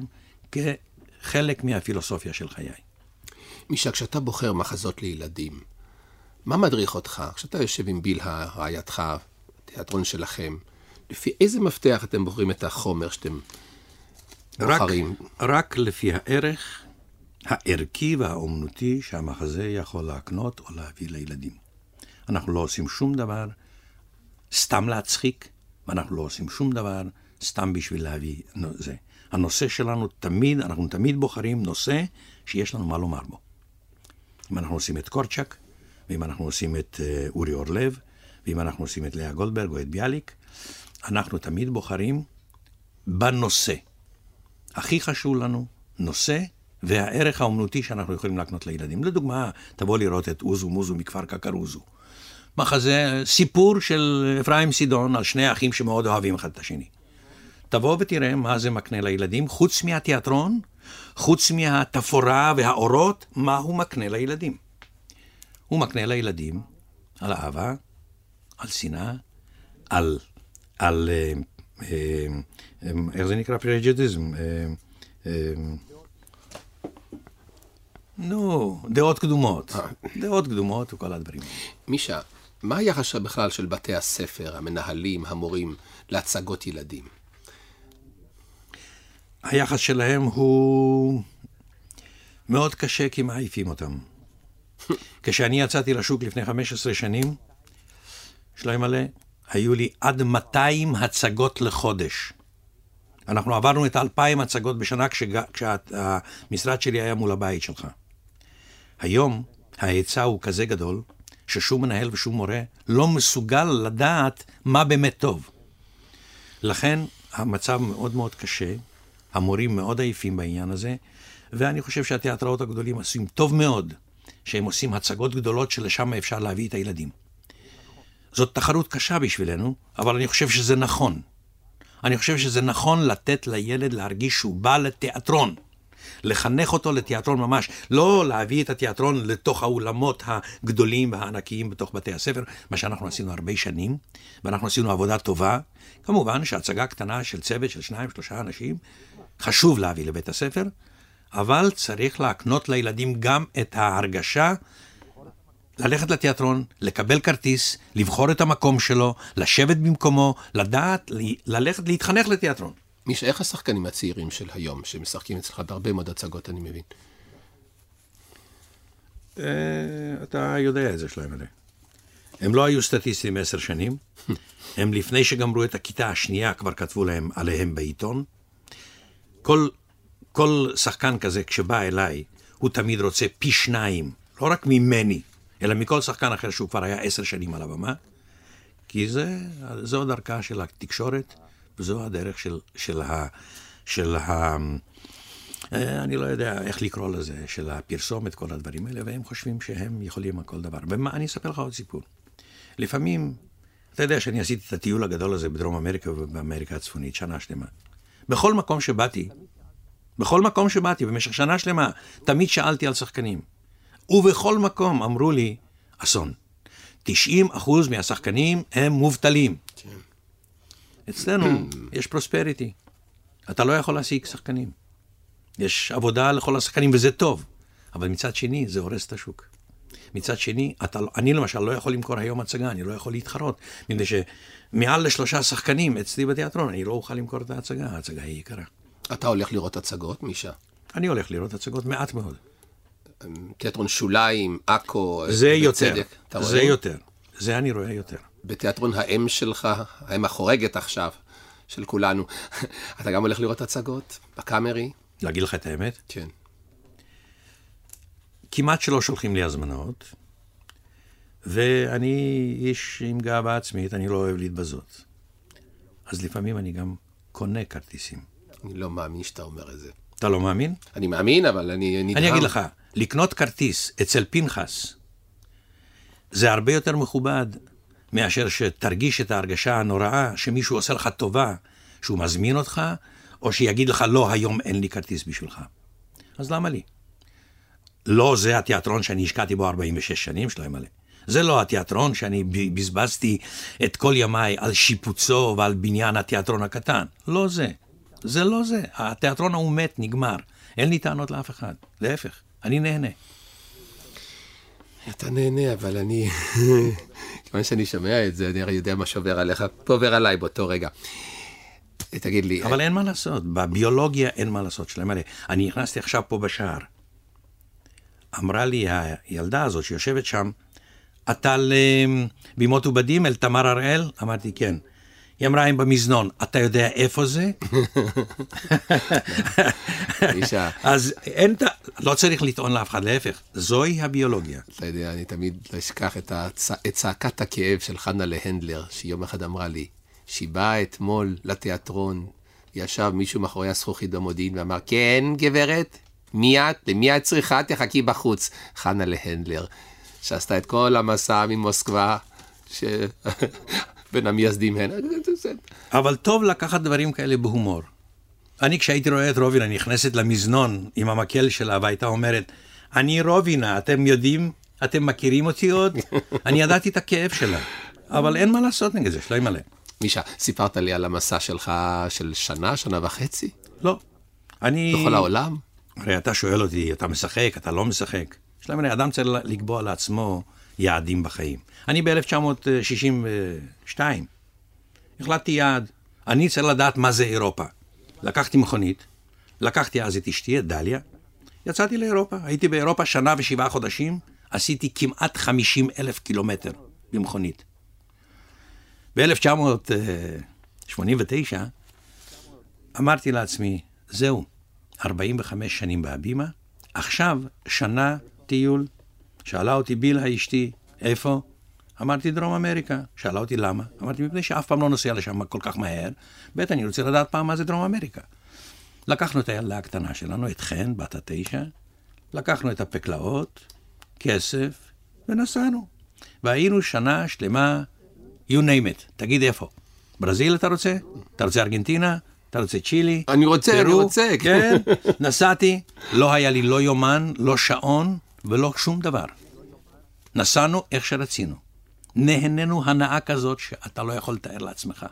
כחלק מהפילוסופיה של חיי. מישה, כשאתה בוחר מחזות לילדים, מה מדריך אותך? כשאתה יושב עם בילהה, רעייתך, תיאטרון שלכם, לפי איזה מפתח אתם בוחרים את החומר שאתם בוחרים? רק, רק לפי הערך הערכי והאומנותי שהמחזה יכול להקנות או להביא לילדים. אנחנו לא עושים שום דבר סתם להצחיק, ואנחנו לא עושים שום דבר סתם בשביל להביא זה. הנושא שלנו תמיד, אנחנו תמיד בוחרים נושא שיש לנו מה לומר בו. אם אנחנו עושים את קורצ'אק, ואם אנחנו עושים את אה, אורי אורלב, ואם אנחנו עושים את לאה גולדברג או את ביאליק, אנחנו תמיד בוחרים בנושא. הכי חשוב לנו, נושא והערך האומנותי שאנחנו יכולים להקנות לילדים. לדוגמה, תבוא לראות את אוזו מוזו מכפר קקרוזו. מחזה, סיפור של אפרים סידון על שני אחים שמאוד אוהבים אחד את השני. תבוא ותראה מה זה מקנה לילדים, חוץ מהתיאטרון, חוץ מהתפאורה והאורות, מה הוא מקנה לילדים. הוא מקנה לילדים על אהבה, על שנאה, על, על, אה, אה, אה, איך זה נקרא פרג'דיזם? נו, דעות קדומות. דעות קדומות וכל הדברים. מישה, מה היחס בכלל של בתי הספר, המנהלים, המורים, להצגות ילדים? היחס שלהם הוא מאוד קשה כי מעייפים אותם. כשאני יצאתי לשוק לפני 15 שנים, שלא ימלא, היו לי עד 200 הצגות לחודש. אנחנו עברנו את האלפיים הצגות בשנה כשהמשרד שלי היה מול הבית שלך. היום ההיצע הוא כזה גדול, ששום מנהל ושום מורה לא מסוגל לדעת מה באמת טוב. לכן המצב מאוד מאוד קשה, המורים מאוד עייפים בעניין הזה, ואני חושב שהתיאטראות הגדולים עושים טוב מאוד שהם עושים הצגות גדולות שלשם אפשר להביא את הילדים. זאת תחרות קשה בשבילנו, אבל אני חושב שזה נכון. אני חושב שזה נכון לתת לילד להרגיש שהוא בא לתיאטרון. לחנך אותו לתיאטרון ממש, לא להביא את התיאטרון לתוך האולמות הגדולים והענקיים בתוך בתי הספר, מה שאנחנו עשינו הרבה שנים, ואנחנו עשינו עבודה טובה. כמובן שהצגה קטנה של צוות של שניים, שלושה אנשים, חשוב להביא לבית הספר, אבל צריך להקנות לילדים גם את ההרגשה ללכת לתיאטרון, לקבל כרטיס, לבחור את המקום שלו, לשבת במקומו, לדעת, ללכת להתחנך לתיאטרון. מישה, איך השחקנים הצעירים של היום, שמשחקים אצלך בהרבה מאוד הצגות, אני מבין? אה, אתה יודע את זה שלהם עליהם. הם לא היו סטטיסטים עשר שנים, הם לפני שגמרו את הכיתה השנייה כבר כתבו להם עליהם בעיתון. כל, כל שחקן כזה כשבא אליי, הוא תמיד רוצה פי שניים, לא רק ממני, אלא מכל שחקן אחר שהוא כבר היה עשר שנים על הבמה, כי זה, זו דרכה של התקשורת, וזו הדרך של, של, ה, של ה... אה, אני לא יודע איך לקרוא לזה, של הפרסומת, כל הדברים האלה, והם חושבים שהם יכולים על כל דבר. ואני אספר לך עוד סיפור. לפעמים, אתה יודע שאני עשיתי את הטיול הגדול הזה בדרום אמריקה ובאמריקה הצפונית, שנה שלמה. בכל מקום שבאתי, בכל מקום שבאתי, במשך שנה שלמה, תמיד שאלתי על שחקנים. ובכל מקום אמרו לי, אסון. 90 אחוז מהשחקנים הם מובטלים. כן. אצלנו יש פרוספריטי. אתה לא יכול להשיג שחקנים. יש עבודה לכל השחקנים וזה טוב, אבל מצד שני זה הורס את השוק. מצד שני, אתה, לא- אני למשל לא יכול למכור היום הצגה, אני לא יכול להתחרות, מפני שמעל לשלושה שחקנים אצלי בתיאטרון, אני לא אוכל למכור את ההצגה, ההצגה היא יקרה. אתה הולך לראות הצגות, מישה? אני הולך לראות הצגות מעט מאוד. תיאטרון שוליים, עכו, זה יותר, זה רואה? יותר. זה אני רואה יותר. בתיאטרון האם שלך, האם החורגת עכשיו, של כולנו, אתה גם הולך לראות הצגות? בקאמרי? להגיד לך את האמת? כן. כמעט שלא שולחים לי הזמנות, ואני איש עם גאווה עצמית, אני לא אוהב להתבזות. אז לפעמים אני גם קונה כרטיסים. אני לא מאמין שאתה אומר את זה. אתה לא מאמין? אני מאמין, אבל אני נדהם. אני אגיד לך, לקנות כרטיס אצל פנחס, זה הרבה יותר מכובד מאשר שתרגיש את ההרגשה הנוראה שמישהו עושה לך טובה, שהוא מזמין אותך, או שיגיד לך, לא, היום אין לי כרטיס בשבילך. אז למה לי? לא זה התיאטרון שאני השקעתי בו 46 שנים, שלא ימלא. זה לא התיאטרון שאני בזבזתי את כל ימיי על שיפוצו ועל בניין התיאטרון הקטן. לא זה. זה לא זה. התיאטרון ההוא מת, נגמר. אין לי טענות לאף אחד. להפך, אני נהנה. אתה נהנה, אבל אני... כיוון שאני שומע את זה, אני הרי יודע מה שעובר עליך, ועובר עליי באותו רגע. תגיד לי... אבל אין מה לעשות, בביולוגיה אין מה לעשות שלהם. אני נכנסתי עכשיו פה בשער. אמרה לי הילדה הזאת שיושבת שם, אתה לבימות ובדים אל תמר הראל? אמרתי, כן. היא אמרה, הם במזנון, אתה יודע איפה זה? אז אין, לא צריך לטעון לאף אחד, להפך, זוהי הביולוגיה. אתה יודע, אני תמיד לא אשכח את, הצ... את צעקת הכאב של חנה להנדלר, שיום אחד אמרה לי, שהיא באה אתמול לתיאטרון, ישב מישהו מאחורי הזכוכית במודיעין ואמר, כן, גברת, מי את? למי את צריכה? תחכי בחוץ. חנה להנדלר, שעשתה את כל המסע ממוסקבה, שבין המייסדים הנה. אבל טוב לקחת דברים כאלה בהומור. אני, כשהייתי רואה את רובינה נכנסת למזנון עם המקל שלה, והייתה אומרת, אני רובינה, אתם יודעים? אתם מכירים אותי עוד? אני ידעתי את הכאב שלה. אבל אין מה לעשות נגד זה, שלא ימלא. מישה, סיפרת לי על המסע שלך של שנה, שנה וחצי? לא. אני... בכל העולם? הרי אתה שואל אותי, אתה משחק, אתה לא משחק. יש להם, אדם צריך לקבוע לעצמו יעדים בחיים. אני ב-1962 החלטתי יעד. אני צריך לדעת מה זה אירופה. לקחתי מכונית, לקחתי אז את אשתי, את דליה, יצאתי לאירופה. הייתי באירופה שנה ושבעה חודשים, עשיתי כמעט 50 אלף קילומטר במכונית. ב-1989 אמרתי לעצמי, זהו, 45 שנים בהבימה, עכשיו שנה טיול. שאלה אותי בילהה אשתי, איפה? אמרתי דרום אמריקה. שאלה אותי למה? אמרתי, מפני שאף פעם לא נוסע לשם כל כך מהר, ב' אני רוצה לדעת פעם מה זה דרום אמריקה. לקחנו את הילדה הקטנה שלנו, את חן, בת התשע, לקחנו את הפקלאות, כסף, ונסענו. והיינו שנה שלמה, you name it, תגיד איפה. ברזיל אתה רוצה? אתה רוצה ארגנטינה? אתה רוצה צ'ילי? אני רוצה, פרו, אני רוצה. כן, נסעתי, לא היה לי לא יומן, לא שעון ולא שום דבר. נסענו איך שרצינו. נהנינו הנאה כזאת שאתה לא יכול לתאר לעצמך.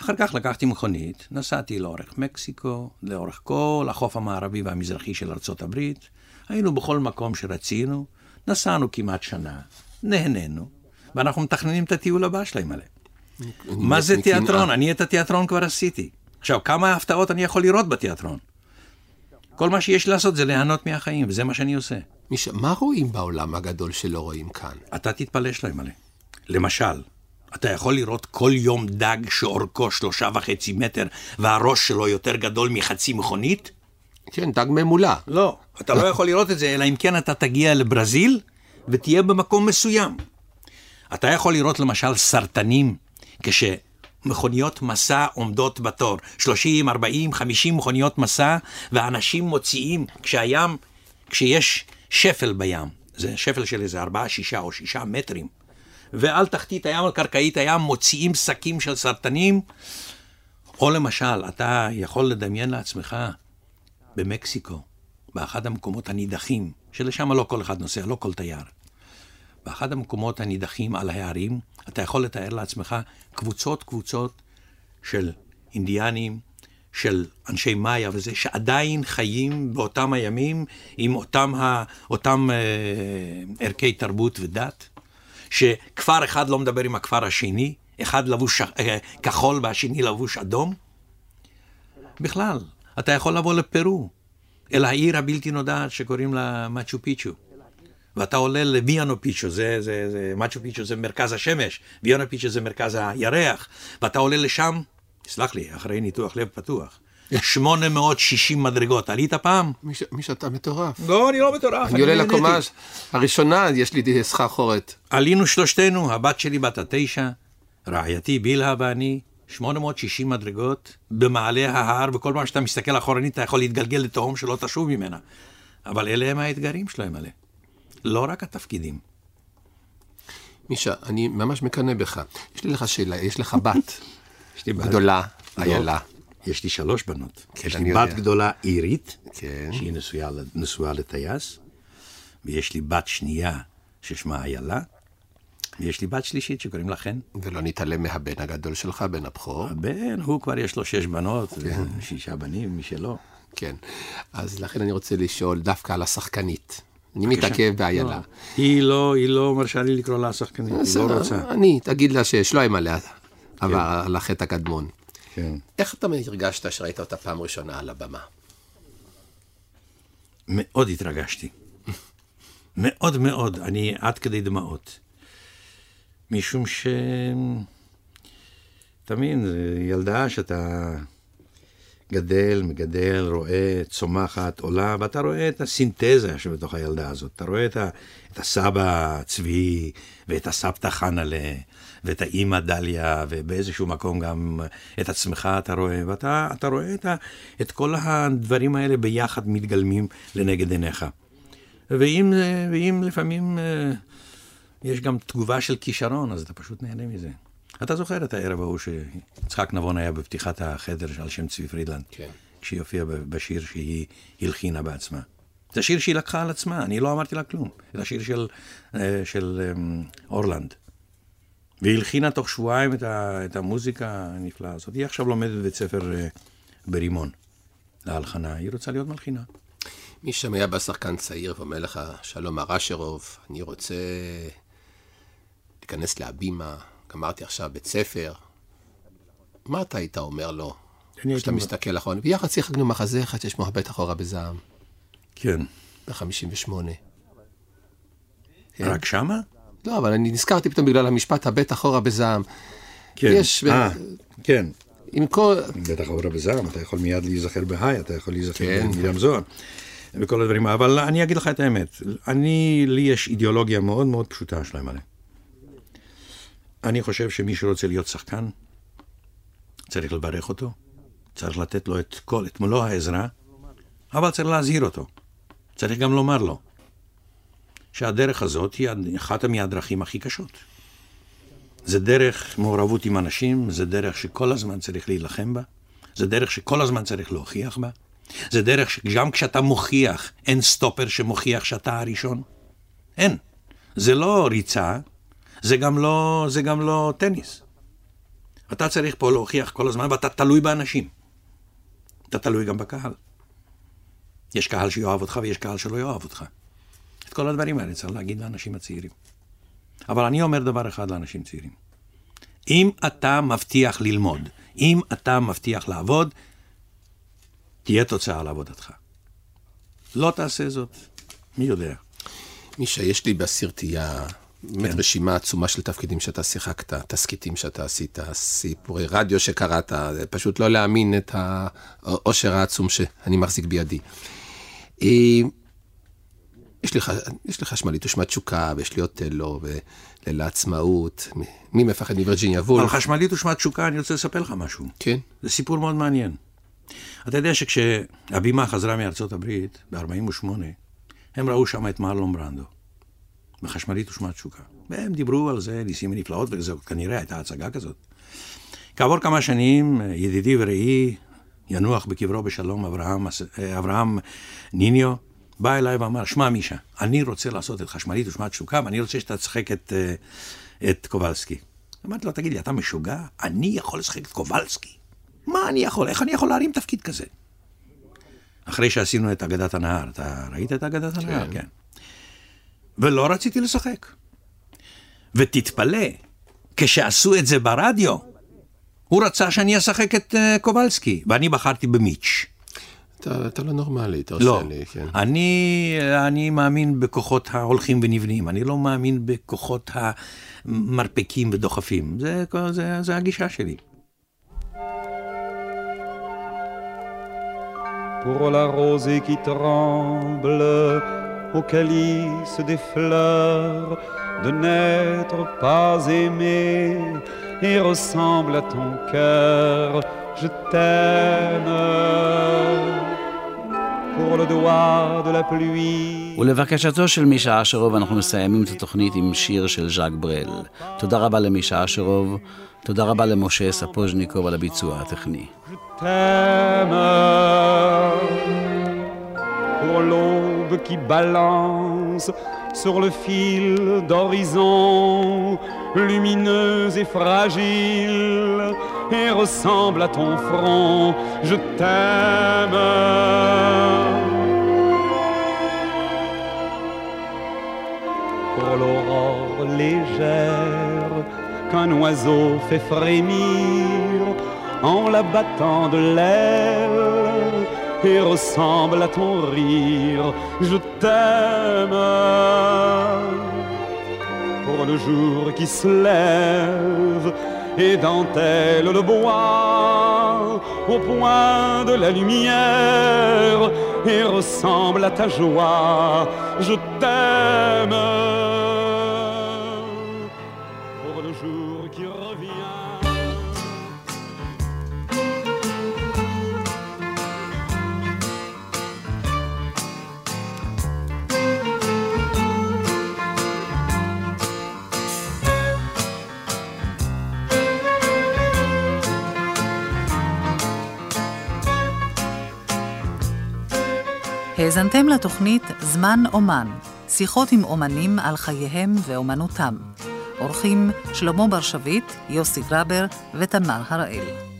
אחר כך לקחתי מכונית, נסעתי לאורך מקסיקו, לאורך כל החוף המערבי והמזרחי של ארצות הברית, היינו בכל מקום שרצינו, נסענו כמעט שנה, נהנינו, ואנחנו מתכננים את הטיול הבא שלהם עליהם. מה זה תיאטרון? אני את התיאטרון כבר עשיתי. עכשיו, כמה הפתעות אני יכול לראות בתיאטרון? כל מה שיש לעשות זה ליהנות מהחיים, וזה מה שאני עושה. מישה, מה רואים בעולם הגדול שלא רואים כאן? אתה תתפלא שלהם מלא. למשל, אתה יכול לראות כל יום דג שאורכו שלושה וחצי מטר והראש שלו יותר גדול מחצי מכונית? כן, דג ממולא. לא. אתה לא יכול לראות את זה, אלא אם כן אתה תגיע לברזיל ותהיה במקום מסוים. אתה יכול לראות למשל סרטנים, כשמכוניות מסע עומדות בתור, 30, 40, 50 מכוניות מסע, ואנשים מוציאים, כשהים, כשיש שפל בים, זה שפל של איזה 4, 6 או 6 מטרים, ועל תחתית הים, על קרקעית הים, מוציאים שקים של סרטנים, או למשל, אתה יכול לדמיין לעצמך במקסיקו, באחד המקומות הנידחים, שלשם לא כל אחד נוסע, לא כל תייר. באחד המקומות הנידחים על ההרים, אתה יכול לתאר לעצמך קבוצות קבוצות של אינדיאנים, של אנשי מאיה וזה, שעדיין חיים באותם הימים עם אותם, ה, אותם אה, ערכי תרבות ודת, שכפר אחד לא מדבר עם הכפר השני, אחד לבוש אה, כחול והשני לבוש אדום. בכלל, אתה יכול לבוא לפרו, אל העיר הבלתי נודעת שקוראים לה מצ'ו פיצ'ו. ואתה עולה לוויאנו פיצ'ו, זה, זה, זה, מצ'ו פיצ'ו זה מרכז השמש, ויאנו פיצ'ו זה מרכז הירח, ואתה עולה לשם, סלח לי, אחרי ניתוח לב פתוח, 860 מדרגות, עלית פעם? מישה, מישה, אתה מטורף. לא, אני לא מטורף. אני עולה. לקומה הראשונה, יש לי סחרחורת. עלינו שלושתנו, הבת שלי בת התשע, רעייתי בילהה ואני, 860 מדרגות במעלה ההר, וכל פעם שאתה מסתכל אחורנית אתה יכול להתגלגל לתהום שלא תשוב ממנה. אבל אלה הם האתגרים שלהם האלה. לא רק התפקידים. מישה, אני ממש מקנא בך. יש לי לך שאלה, יש לך בת יש לי בת- גדולה, לא. איילה. יש לי שלוש בנות. כן, יש לי יודע. בת גדולה עירית, כן. שהיא נשואה, נשואה לטייס, ויש לי בת שנייה ששמה איילה, ויש לי בת שלישית שקוראים לה חן. ולא נתעלם מהבן הגדול שלך, בן הבכור. הבן, הוא כבר יש לו שש בנות, כן. שישה בנים, מי שלא. כן. אז לכן אני רוצה לשאול דווקא על השחקנית. אני מתעכב באיילה. היא לא, היא לא מרשה לי לקרוא לה שחקנית, היא לא רוצה. אני, תגיד לה ששלוים עליה, אבל על החטא הקדמון. כן. איך אתה הרגשת שראית אותה פעם ראשונה על הבמה? מאוד התרגשתי. מאוד מאוד, אני עד כדי דמעות. משום ש... אתה מבין, זו ילדה שאתה גדל, מגדל, רואה, צומחת, עולה, ואתה רואה את הסינתזה שבתוך הילדה הזאת. אתה רואה את, ה... את הסבא צבי, ואת הסבתא חנלה, ואת האימא דליה, ובאיזשהו מקום גם את עצמך אתה רואה, ואתה אתה רואה את, ה... את כל הדברים האלה ביחד מתגלמים לנגד עיניך. ואם, ואם לפעמים אה, יש גם תגובה של כישרון, אז אתה פשוט נהנה מזה. אתה זוכר את הערב ההוא שיצחק נבון היה בפתיחת החדר על שם צבי פרידלנד, כן. כשהיא הופיעה בשיר שהיא הלחינה בעצמה. זה שיר שהיא לקחה על עצמה, אני לא אמרתי לה כלום. זה השיר של, אה, של אה, אורלנד. והיא הלחינה תוך שבועיים את, ה, את המוזיקה הנפלאה הזאת. היא עכשיו לומדת בבית ספר אה, ברימון להלחנה, היא רוצה להיות מלחינה. מי שם היה בא שחקן צעיר ואומר לך, שלום הרשרוב, אני רוצה להיכנס להבימה, גמרתי עכשיו בית ספר. מה אתה היית אומר לו? כשאתה אומר- מסתכל אחרון, ביחד שיחקנו מחזה אחד ששמו הבית אחורה בזעם, כן. ב-58. כן. רק שמה? לא, אבל אני נזכרתי פתאום בגלל המשפט הבית אחורה בזעם. כן. יש- אה, כן. עם כל... בטח עברה בזעם, אתה יכול מיד להיזכר בהיי, אתה יכול להיזכר כן. במרים זוהר. וכל הדברים. אבל אני אגיד לך את האמת, אני, לי יש אידיאולוגיה מאוד מאוד פשוטה שלהם עליה. אני חושב שמי שרוצה להיות שחקן, צריך לברך אותו, צריך לתת לו את כל, את מלוא העזרה, אבל צריך להזהיר אותו. צריך גם לומר לו שהדרך הזאת היא אחת מהדרכים הכי קשות. זה דרך מעורבות עם אנשים, זה דרך שכל הזמן צריך להילחם בה, זה דרך שכל הזמן צריך להוכיח בה, זה דרך שגם כשאתה מוכיח, אין סטופר שמוכיח שאתה הראשון. אין. זה לא ריצה, זה גם לא, זה גם לא טניס. אתה צריך פה להוכיח כל הזמן, ואתה תלוי באנשים. אתה תלוי גם בקהל. יש קהל שיאהב אותך ויש קהל שלא יאהב אותך. את כל הדברים האלה צריך להגיד לאנשים הצעירים. אבל אני אומר דבר אחד לאנשים צעירים. אם אתה מבטיח ללמוד, אם אתה מבטיח לעבוד, תהיה תוצאה לעבודתך. לא תעשה זאת, מי יודע. מישה, יש לי בסרטייה באמת כן. רשימה עצומה של תפקידים שאתה שיחקת, תסכיתים שאתה עשית, סיפורי רדיו שקראת, פשוט לא להאמין את העושר העצום שאני מחזיק בידי. אה, יש לך, יש לך שמאלית ושמת תשוקה, ויש לי אוטלו, וליל העצמאות. מי מפחד מווירג'יניה וולף? על חשמלית ושמת תשוקה אני רוצה לספר לך משהו. כן? זה סיפור מאוד מעניין. אתה יודע שכשהבימה חזרה מארצות הברית, ב-48', הם ראו שם את מרלון ברנדו. בחשמלית ושמת תשוקה. והם דיברו על זה, ניסים ונפלאות, וזו כנראה הייתה הצגה כזאת. כעבור כמה שנים, ידידי ורעי, ינוח בקברו בשלום, אברהם, אברהם ניניו, בא אליי ואמר, שמע מישה, אני רוצה לעשות את חשמלית ושמת תשוקה, ואני רוצה שאתה תשחק את, אה, את קובלסקי. אמרתי לו, תגיד לי, אתה משוגע? אני יכול לשחק את קובלסקי? מה אני יכול? איך אני יכול להרים תפקיד כזה? אחרי שעשינו את אגדת הנהר, אתה ראית את אגדת הנהר? כן. כן. ולא רציתי לשחק. ותתפלא, כשעשו את זה ברדיו, הוא רצה שאני אשחק את uh, קובלסקי, ואני בחרתי במיץ'. אתה, אתה לא נורמלי, אתה עושה לא, לי, כן. אני, אני מאמין בכוחות ההולכים ונבנים, אני לא מאמין בכוחות המרפקים ודוחפים, זה, זה, זה הגישה שלי. Pour la rosée qui tremble au calice des fleurs, de n'être pas aimé et ressemble à ton cœur. Je t'aime. pour le doigt de la pluie. ולבקשתו של מישה אשרוב אנחנו מסיימים את התוכנית עם שיר של ז'אק ברל. תודה רבה למישה אשרוב, תודה רבה למשה ספוז'ניקוב על הביצוע הטכני. pour qui balance sur le fil d'horizon, lumineuse et fragile, et ressemble à ton front. Je t'aime. Pour l'aurore légère qu'un oiseau fait frémir en la battant de l'aile et ressemble à ton rire. Je t'aime pour le jour qui se lève et dentelle le bois au point de la lumière et ressemble à ta joie. Je t'aime. האזנתם לתוכנית זמן אומן, שיחות עם אומנים על חייהם ואומנותם. אורחים שלמה בר שביט, יוסי גרבר ותמר הראל.